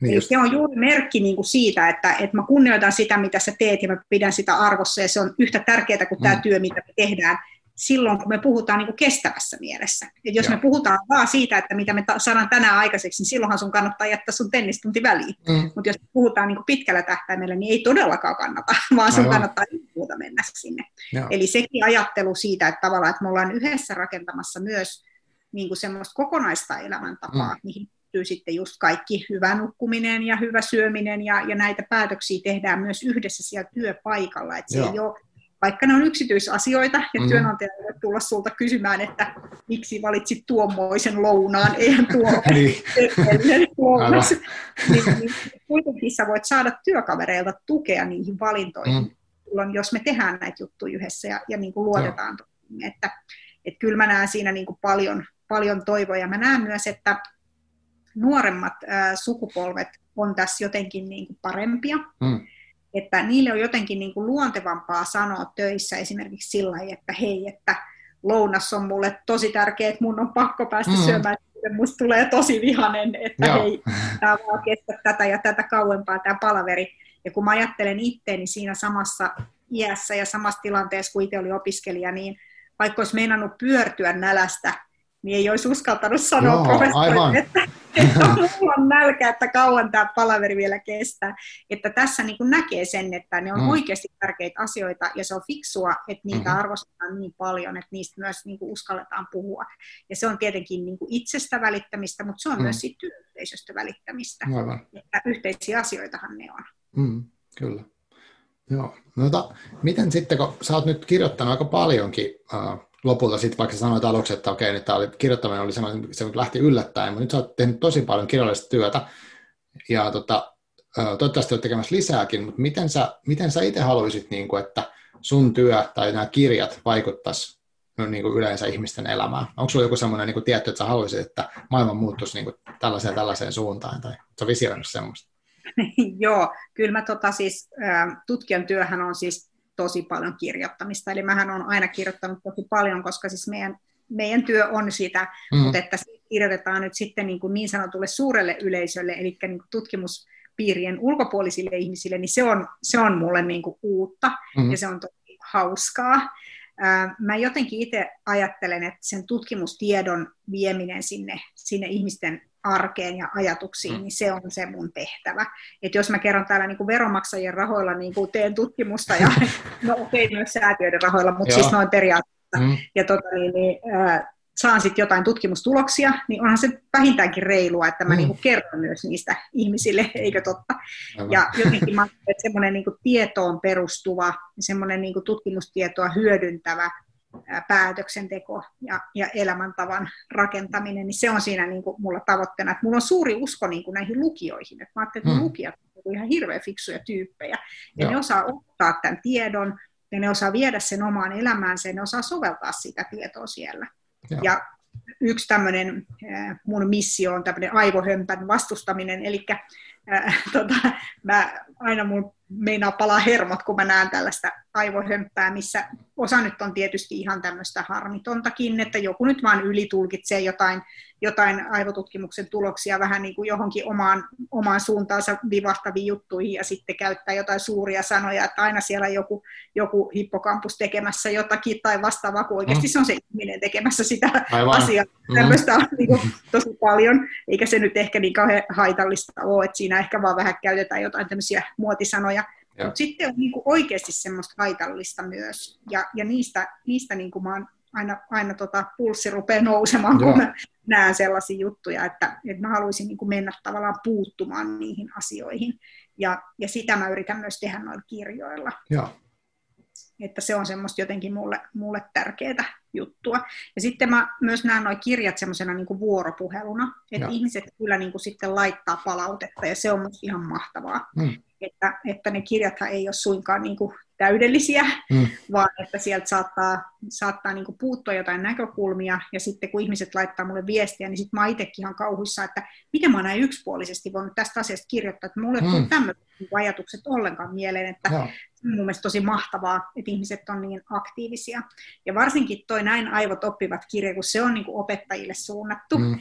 niin Eli se on juuri merkki niin kuin siitä, että, että mä kunnioitan sitä, mitä sä teet, ja mä pidän sitä arvossa, ja se on yhtä tärkeää kuin mm. tämä työ, mitä me tehdään silloin, kun me puhutaan niin kuin kestävässä mielessä. Et jos Joo. me puhutaan vaan siitä, että mitä me ta- saadaan tänään aikaiseksi, niin silloinhan sun kannattaa jättää sun tennistunti väliin. Mm. Mutta jos puhutaan niin kuin pitkällä tähtäimellä, niin ei todellakaan kannata, vaan sun Aivan. kannattaa muuta mennä sinne. Joo. Eli sekin ajattelu siitä, että tavallaan että me ollaan yhdessä rakentamassa myös niin kuin semmoista kokonaista elämäntapaa, mm. mihin liittyy sitten just kaikki hyvä nukkuminen ja hyvä syöminen ja, ja näitä päätöksiä tehdään myös yhdessä siellä työpaikalla. Että se Joo. ei ole vaikka ne on yksityisasioita, ja mm. työnantaja voi tulla sulta kysymään, että miksi valitsit tuommoisen lounaan, eihän tuo niin. lounas. niin, niin, kuitenkin sä voit saada työkavereilta tukea niihin valintoihin, mm. silloin, jos me tehdään näitä juttuja yhdessä ja, ja niin kuin luotetaan. No. Että, että kyllä mä näen siinä niin kuin paljon, paljon toivoja. Mä näen myös, että nuoremmat äh, sukupolvet on tässä jotenkin niin kuin parempia. Mm että niille on jotenkin niin kuin luontevampaa sanoa töissä esimerkiksi sillä että hei, että lounas on mulle tosi tärkeä, että mun on pakko päästä mm. syömään, että musta tulee tosi vihanen, että Joo. hei, tämä vaan kestä tätä ja tätä kauempaa tämä palaveri. Ja kun mä ajattelen itteeni siinä samassa iässä ja samassa tilanteessa, kun itse oli opiskelija, niin vaikka olisi meinannut pyörtyä nälästä niin ei olisi uskaltanut sanoa Joo, professorille, että mulla on nälkä, että kauan tämä palaveri vielä kestää. Että tässä niin näkee sen, että ne on mm. oikeasti tärkeitä asioita ja se on fiksua, että niitä mm-hmm. arvostetaan niin paljon, että niistä myös niin uskalletaan puhua. Ja se on tietenkin niin itsestä välittämistä, mutta se on mm. myös siitä työyhteisöstä välittämistä. Aivan. Että yhteisiä asioitahan ne on. Mm, kyllä. Joo. No, ta, miten sitten, kun sä oot nyt kirjoittanut aika paljonkin uh, lopulta sitten, vaikka sanoit aluksi, että okei, nyt tämä oli, kirjoittaminen oli semmoinen, se lähti yllättäen, mutta nyt sä oot tehnyt tosi paljon kirjallista työtä, ja tota, toivottavasti olet tekemässä lisääkin, mutta miten sä, miten sä itse haluaisit, niin kuin, että sun työ tai nämä kirjat vaikuttaisi niin kuin yleensä ihmisten elämää? Onko sulla joku semmoinen niin tietty, että sä haluaisit, että maailma muuttuisi niin kuin tällaiseen tällaiseen suuntaan, tai sä visioinut semmoista? Joo, kyllä mä tota siis, tutkijan työhän on siis tosi paljon kirjoittamista, eli mähän on aina kirjoittanut tosi paljon, koska siis meidän, meidän työ on sitä, mm. mutta että kirjoitetaan nyt sitten niin, kuin niin sanotulle suurelle yleisölle, eli niin kuin tutkimuspiirien ulkopuolisille ihmisille, niin se on, se on mulle niin kuin uutta, mm. ja se on tosi hauskaa. Mä jotenkin itse ajattelen, että sen tutkimustiedon vieminen sinne, sinne ihmisten arkeen ja ajatuksiin, mm. niin se on se mun tehtävä. Että jos mä kerron täällä niin kuin veronmaksajien rahoilla niin kuin teen tutkimusta, ja no okei, okay, myös säätiöiden rahoilla, mutta siis noin periaatteessa, mm. ja tota, niin, niin, äh, saan sitten jotain tutkimustuloksia, niin onhan se vähintäänkin reilua, että mä mm. niin kerron myös niistä ihmisille, eikö totta? Aivan. Ja jotenkin mä että semmoinen niin tietoon perustuva, semmoinen niin tutkimustietoa hyödyntävä päätöksenteko ja, ja elämäntavan rakentaminen, niin se on siinä niin kuin mulla tavoitteena. Että mulla on suuri usko niin kuin näihin lukijoihin. Että mä ajattelen, että hmm. lukijat ovat ihan hirveän fiksuja tyyppejä. Ja Joo. ne osaa ottaa tämän tiedon, ja ne osaa viedä sen omaan elämäänsä, ja ne osaa soveltaa sitä tietoa siellä. Joo. Ja yksi tämmöinen mun missio on tämmöinen aivohömpän vastustaminen, eli äh, tota, mä aina mun meinaa palaa hermot, kun mä näen tällaista aivohömppää, missä osa nyt on tietysti ihan tämmöistä harmitontakin, että joku nyt vaan ylitulkitsee jotain, jotain aivotutkimuksen tuloksia vähän niin kuin johonkin omaan, omaan suuntaansa vivahtaviin juttuihin ja sitten käyttää jotain suuria sanoja, että aina siellä joku, joku hippokampus tekemässä jotakin tai vastaavaa, kun oikeasti mm. se on se ihminen tekemässä sitä Aivan. asiaa. Mm. Tämmöistä on niin kuin tosi paljon, eikä se nyt ehkä niin kauhean haitallista ole, että siinä ehkä vaan vähän käytetään jotain tämmöisiä muotisanoja, mutta sitten on niin kuin oikeasti semmoista haitallista myös, ja, ja niistä, niistä niin kuin mä oon aina, aina tota, pulssi rupeaa nousemaan, Joo. kun mä näen sellaisia juttuja, että, että mä haluaisin niin kuin mennä tavallaan puuttumaan niihin asioihin. Ja, ja sitä mä yritän myös tehdä noilla kirjoilla. Joo. Että se on semmoista jotenkin mulle, mulle tärkeää juttua. Ja sitten mä myös näen nuo kirjat semmoisena niin vuoropuheluna, että Joo. ihmiset kyllä niin kuin sitten laittaa palautetta, ja se on myös ihan mahtavaa. Mm että, että ne kirjathan ei ole suinkaan niin kuin täydellisiä, mm. vaan että sieltä saattaa, saattaa niin kuin puuttua jotain näkökulmia, ja sitten kun ihmiset laittaa mulle viestiä, niin sitten mä itsekin ihan kauhuissa, että miten mä näin yksipuolisesti voinut tästä asiasta kirjoittaa, että mulle mm. tämmöiset niin ajatukset ollenkaan mieleen, että Joo. se on mun mielestä tosi mahtavaa, että ihmiset on niin aktiivisia. Ja varsinkin toi Näin aivot oppivat kirja, kun se on niin kuin opettajille suunnattu, mm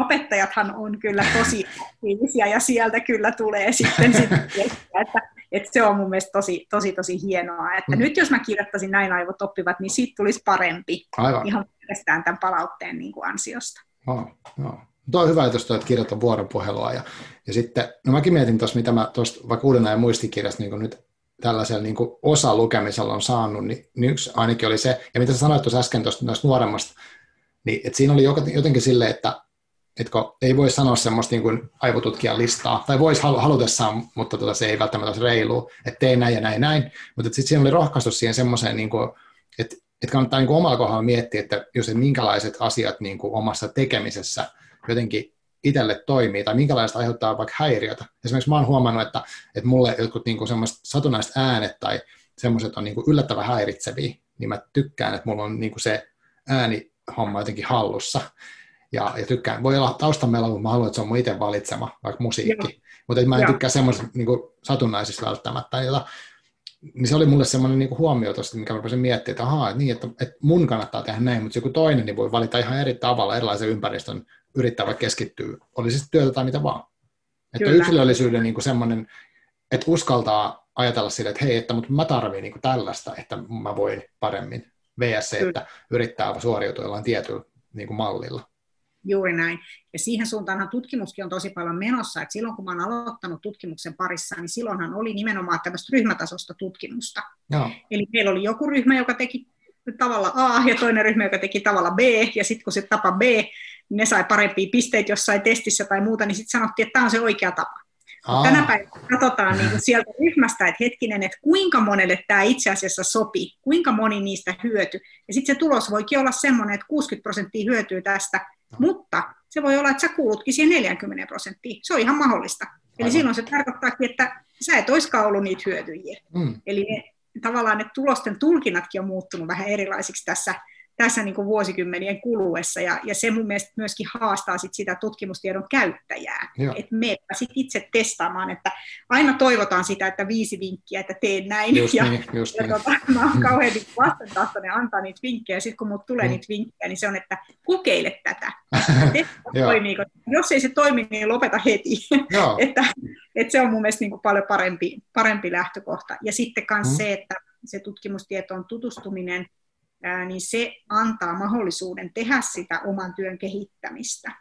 opettajathan on kyllä tosi aktiivisia ja sieltä kyllä tulee sitten, sitten että, että se on mun mielestä tosi, tosi, tosi hienoa. Että mm. nyt jos mä kirjoittaisin näin aivot oppivat, niin siitä tulisi parempi Aivan. ihan pelkästään tämän palautteen niin kuin ansiosta. Oh, no. Tuo on hyvä että että kirjoittaa vuoropuhelua. Ja, ja sitten, no mäkin mietin tuossa, mitä mä tuosta vaikka uuden ajan muistikirjasta niin nyt tällaisella niin osa lukemisella on saanut, niin, niin yksi ainakin oli se, ja mitä sä sanoit tuossa äsken tuosta nuoremmasta, niin että siinä oli jotenkin silleen, että että ei voi sanoa semmoista niin kuin aivotutkijan listaa, tai voisi halutessaan, mutta tota, se ei välttämättä ole reilu, että tee näin ja näin näin, mutta sitten siinä oli rohkaistu siihen semmoiseen, niin kuin, että, että kannattaa niin kuin omalla kohdalla miettiä, että jos et minkälaiset asiat niin kuin omassa tekemisessä jotenkin itselle toimii, tai minkälaiset aiheuttaa vaikka häiriötä. Esimerkiksi mä oon huomannut, että, että mulle jotkut niin semmoiset satunnaiset äänet tai semmoiset on niin kuin yllättävän häiritseviä, niin mä tykkään, että mulla on niin kuin se äänihomma jotenkin hallussa ja, ja tykkään. Voi olla taustamella, mutta mä haluan, että se on mun itse valitsema, vaikka musiikki. Mutta mä en Joo. tykkää semmoisesta niin satunnaisista välttämättä. Jota, niin se oli mulle semmoinen niin huomio tuosta, mikä mä rupesin miettimään, että ahaa, niin, että, että mun kannattaa tehdä näin, mutta joku toinen niin voi valita ihan eri tavalla erilaisen ympäristön, yrittää vaikka keskittyä, oli siis työtä tai mitä vaan. Että Kyllä. yksilöllisyyden niin semmoinen, että uskaltaa ajatella sille, että hei, että mutta mä tarviin niin tällaista, että mä voin paremmin. VS, että yrittää suoriutua jollain tietyllä niin mallilla. Juuri näin. Ja siihen suuntaanhan tutkimuskin on tosi paljon menossa. että silloin kun mä olen aloittanut tutkimuksen parissa, niin silloinhan oli nimenomaan tämmöistä ryhmätasosta tutkimusta. Joo. Eli meillä oli joku ryhmä, joka teki tavalla A ja toinen ryhmä, joka teki tavalla B, ja sitten kun se tapa B, ne sai parempia pisteitä jossain testissä tai muuta, niin sitten sanottiin, että tämä on se oikea tapa. Aa. Tänä päivänä katsotaan niin kuin sieltä ryhmästä, että hetkinen, että kuinka monelle tämä itse asiassa sopii, kuinka moni niistä hyötyy. Ja sitten se tulos voikin olla sellainen, että 60 prosenttia hyötyy tästä, mutta se voi olla, että sä kuulutkin siihen 40 prosenttiin. Se on ihan mahdollista. Eli Aivan. silloin se tarkoittaakin, että sä et olisikaan ollut niitä hyötyjiä. Mm. Eli ne, tavallaan ne tulosten tulkinnatkin on muuttunut vähän erilaisiksi tässä, tässä niin kuin vuosikymmenien kuluessa, ja, ja se mun mielestä myöskin haastaa sit sitä tutkimustiedon käyttäjää, että me sit itse testaamaan, että aina toivotaan sitä, että viisi vinkkiä, että teen näin, just ja, niin, just ja niin. tota, mä oon kauhean niin vastentahtoinen antaa niitä vinkkejä, ja sitten kun mut tulee mm. niitä vinkkejä, niin se on, että kokeile tätä, toimiiko. Jos ei se toimi, niin lopeta heti, että, että se on mun mielestä niin kuin paljon parempi, parempi lähtökohta, ja sitten myös mm. se, että se tutkimustietoon tutustuminen, niin se antaa mahdollisuuden tehdä sitä oman työn kehittämistä.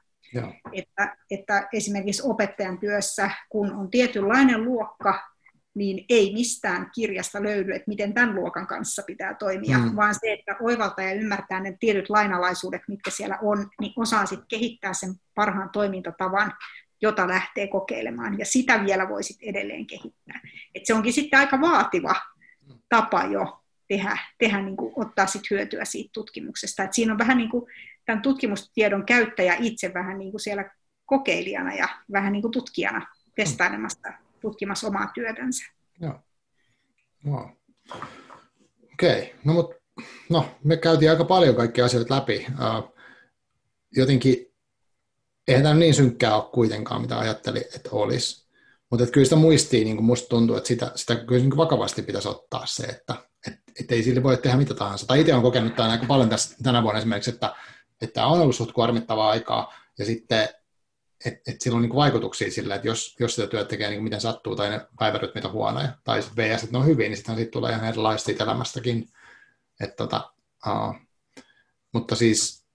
Että, että esimerkiksi opettajan työssä, kun on tietynlainen luokka, niin ei mistään kirjasta löydy, että miten tämän luokan kanssa pitää toimia, mm. vaan se, että oivaltaa ja ymmärtää ne tietyt lainalaisuudet, mitkä siellä on, niin osaa sitten kehittää sen parhaan toimintatavan, jota lähtee kokeilemaan, ja sitä vielä voisit edelleen kehittää. Et se onkin sitten aika vaativa tapa jo tehdä, tehdä niin kuin, ottaa sit hyötyä siitä tutkimuksesta. Et siinä on vähän niin kuin tämän tutkimustiedon käyttäjä itse vähän niin kuin siellä kokeilijana ja vähän niin kuin tutkijana testailemassa, tutkimassa omaa työtänsä. Joo. Wow. Okei, okay. no, mut, no me käytiin aika paljon kaikkia asioita läpi. Uh, jotenkin, eihän tämä niin synkkää ole kuitenkaan, mitä ajattelin, että olisi. Mutta kyllä sitä muistiin, niin musta tuntuu, että sitä, sitä kyllä niin vakavasti pitäisi ottaa se, että et, et ei sille voi tehdä mitä tahansa. Tai itse olen kokenut tämän aika paljon tässä, tänä vuonna esimerkiksi, että, että on ollut suht kuormittavaa aikaa, ja sitten että et sillä on niin vaikutuksia sillä, että jos, jos sitä työtä tekee niin miten sattuu, tai ne päivärytmit on huonoja, tai sitten VS, että ne on hyvin, niin sitten siitä tulee ihan erilaista siitä elämästäkin. Et tota, uh, mutta siis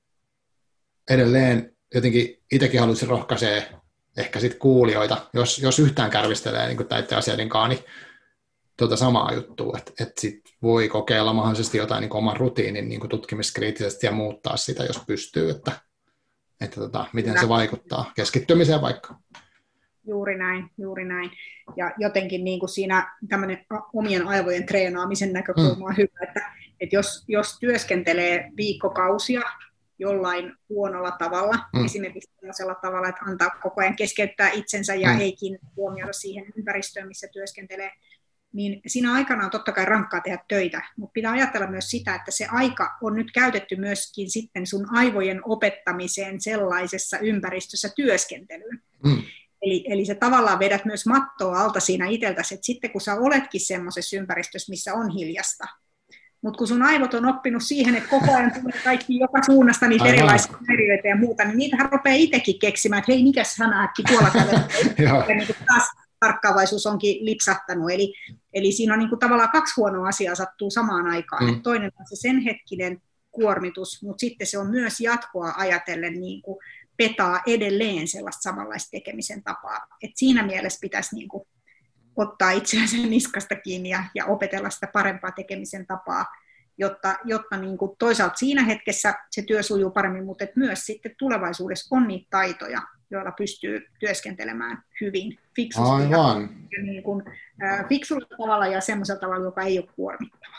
edelleen jotenkin itsekin haluaisin rohkaisee ehkä sitten kuulijoita, jos, jos yhtään kärvistelee niin näiden asioiden kanssa, niin tuota samaa juttua, että, että sit voi kokeilla mahdollisesti jotain niin oman rutiinin niin tutkimiskriittisesti ja muuttaa sitä, jos pystyy, että, että tota, miten se vaikuttaa keskittymiseen vaikka. Juuri näin, juuri näin. Ja jotenkin niin kuin siinä tämmöinen omien aivojen treenaamisen näkökulma mm. on hyvä, että, että jos, jos työskentelee viikkokausia jollain huonolla tavalla, mm. esimerkiksi sellaisella tavalla, että antaa koko ajan keskeyttää itsensä ja mm. eikin huomioida siihen ympäristöön, missä työskentelee, niin siinä aikana on totta kai rankkaa tehdä töitä, mutta pitää ajatella myös sitä, että se aika on nyt käytetty myöskin sitten sun aivojen opettamiseen sellaisessa ympäristössä työskentelyyn. Mm. Eli, eli se tavallaan vedät myös mattoa alta siinä itseltäsi, että sitten kun sä oletkin semmoisessa ympäristössä, missä on hiljasta, mutta kun sun aivot on oppinut siihen, että koko ajan tulee kaikki joka suunnasta niitä Aivan. erilaisia häiriöitä ja muuta, niin niitähän rupeaa itsekin keksimään, että hei, mikäs hän äkki tuolla kävelee. niin taas tarkkaavaisuus onkin lipsahtanut. Eli, eli siinä on niin kuin tavallaan kaksi huonoa asiaa sattuu samaan aikaan. Mm. toinen on se sen hetkinen kuormitus, mutta sitten se on myös jatkoa ajatellen niin kuin petaa edelleen sellaista samanlaista tekemisen tapaa. Et siinä mielessä pitäisi niin kuin ottaa itseänsä niskasta kiinni ja, ja opetella sitä parempaa tekemisen tapaa, jotta, jotta niin kuin toisaalta siinä hetkessä se työ sujuu paremmin, mutta myös sitten tulevaisuudessa on niitä taitoja, joilla pystyy työskentelemään hyvin fiksusti Aivan. ja niin kuin, äh, fiksulla tavalla ja semmoisella tavalla, joka ei ole kuormittava.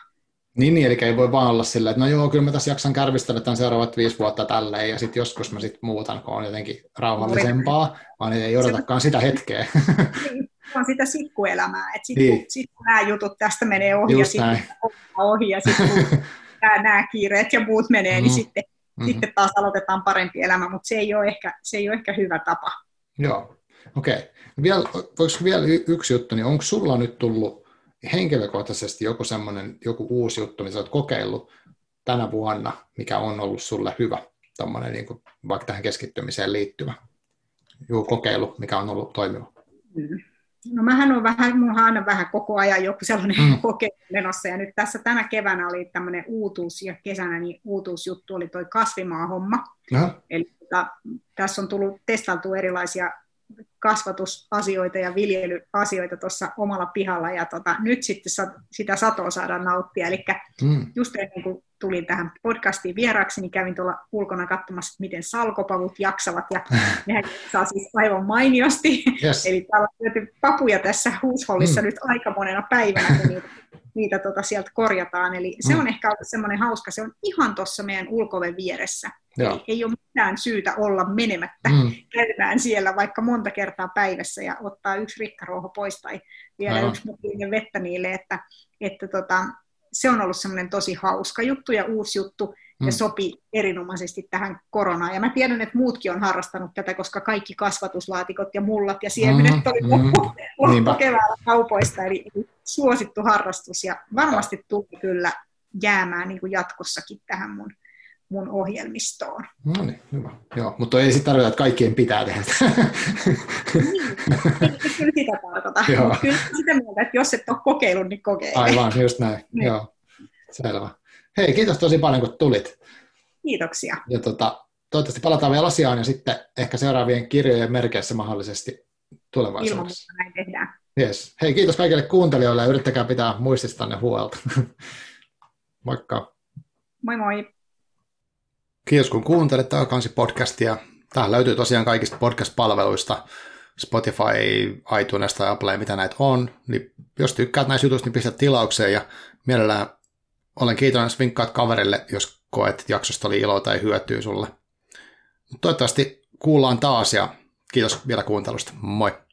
Niin, niin, eli ei voi vaan olla sillä, että no joo, kyllä mä tässä jaksan kärvistellä tämän seuraavat viisi vuotta tälleen, ja sitten joskus mä sitten muutan, kun on jotenkin rauhallisempaa, vaan ei odotakaan sitä hetkeä. Niin, on sitä sikkuelämää, että sitten niin. sit, kun nämä jutut tästä menee ohi, Just ja sitten ohi, ja sitten nämä, nämä kiireet ja muut menee, niin mm. niin sitten mm-hmm. sitten taas aloitetaan parempi elämä, mutta se ei ole ehkä, se ei ole ehkä hyvä tapa. Joo, okei. Okay. Voisiko vielä yksi juttu, niin onko sulla nyt tullut henkilökohtaisesti joku semmoinen, joku uusi juttu, mitä olet kokeillut tänä vuonna, mikä on ollut sulle hyvä, tommonen, niin kuin, vaikka tähän keskittymiseen liittyvä joku kokeilu, mikä on ollut toimiva? Mm. No mähän on vähän, mulla on aina vähän koko ajan joku sellainen mm. kokeilu menossa, ja nyt tässä tänä keväänä oli tämmöinen uutuus, ja kesänä niin uutuusjuttu oli toi kasvimaahomma. No. Eli tota, tässä on tullut testailtu erilaisia kasvatusasioita ja viljelyasioita tuossa omalla pihalla, ja tota, nyt sitten sitä satoa saadaan nauttia. Eli mm. just ennen kuin tulin tähän podcastiin vieraaksi, niin kävin tuolla ulkona katsomassa, miten salkopavut jaksavat, ja nehän saa siis aivan mainiosti. Yes. Eli täällä on papuja tässä huushollissa mm. nyt aika monena päivänä, kun niitä, niitä tota sieltä korjataan. Eli se mm. on ehkä semmoinen hauska, se on ihan tuossa meidän ulkoven vieressä. Ei, ei ole mitään syytä olla menemättä mm. käymään siellä vaikka monta kertaa päivässä ja ottaa yksi rikkaruoho pois tai vielä Aivan. yksi mutlinen vettä niille, että, että tota, se on ollut semmoinen tosi hauska juttu ja uusi juttu. Mm. ja sopi erinomaisesti tähän koronaan. Ja mä tiedän, että muutkin on harrastanut tätä, koska kaikki kasvatuslaatikot ja mullat ja siemenet mm, oli mm, loppu, keväällä kaupoista, eli suosittu harrastus ja varmasti tulee kyllä jäämään niin kuin jatkossakin tähän mun mun ohjelmistoon. No niin, hyvä. Joo, mutta ei sitten tarkoita, että kaikkien pitää tehdä. niin, kyllä sitä tarkoita. Joo. Kyllä sitä mieltä, että jos et ole kokeillut, niin kokeile. Aivan, just näin. niin. Joo, selvä. Hei, kiitos tosi paljon, kun tulit. Kiitoksia. Ja tota, toivottavasti palataan vielä asiaan ja sitten ehkä seuraavien kirjojen merkeissä mahdollisesti tulevaisuudessa. Ilman näin tehdään. Yes. Hei, kiitos kaikille kuuntelijoille ja yrittäkää pitää muististanne huolta. Moikka. Moi moi. Kiitos kun kuuntelit Kansi podcastia. Tämä löytyy tosiaan kaikista podcast-palveluista, Spotify, iTunes tai Apple, mitä näitä on. Niin jos tykkäät näistä jutuista, niin pistä tilaukseen ja mielellään olen kiitollinen, jos vinkkaat kaverille, jos koet, että jaksosta oli ilo tai hyötyy sulle. Toivottavasti kuullaan taas ja kiitos vielä kuuntelusta. Moi!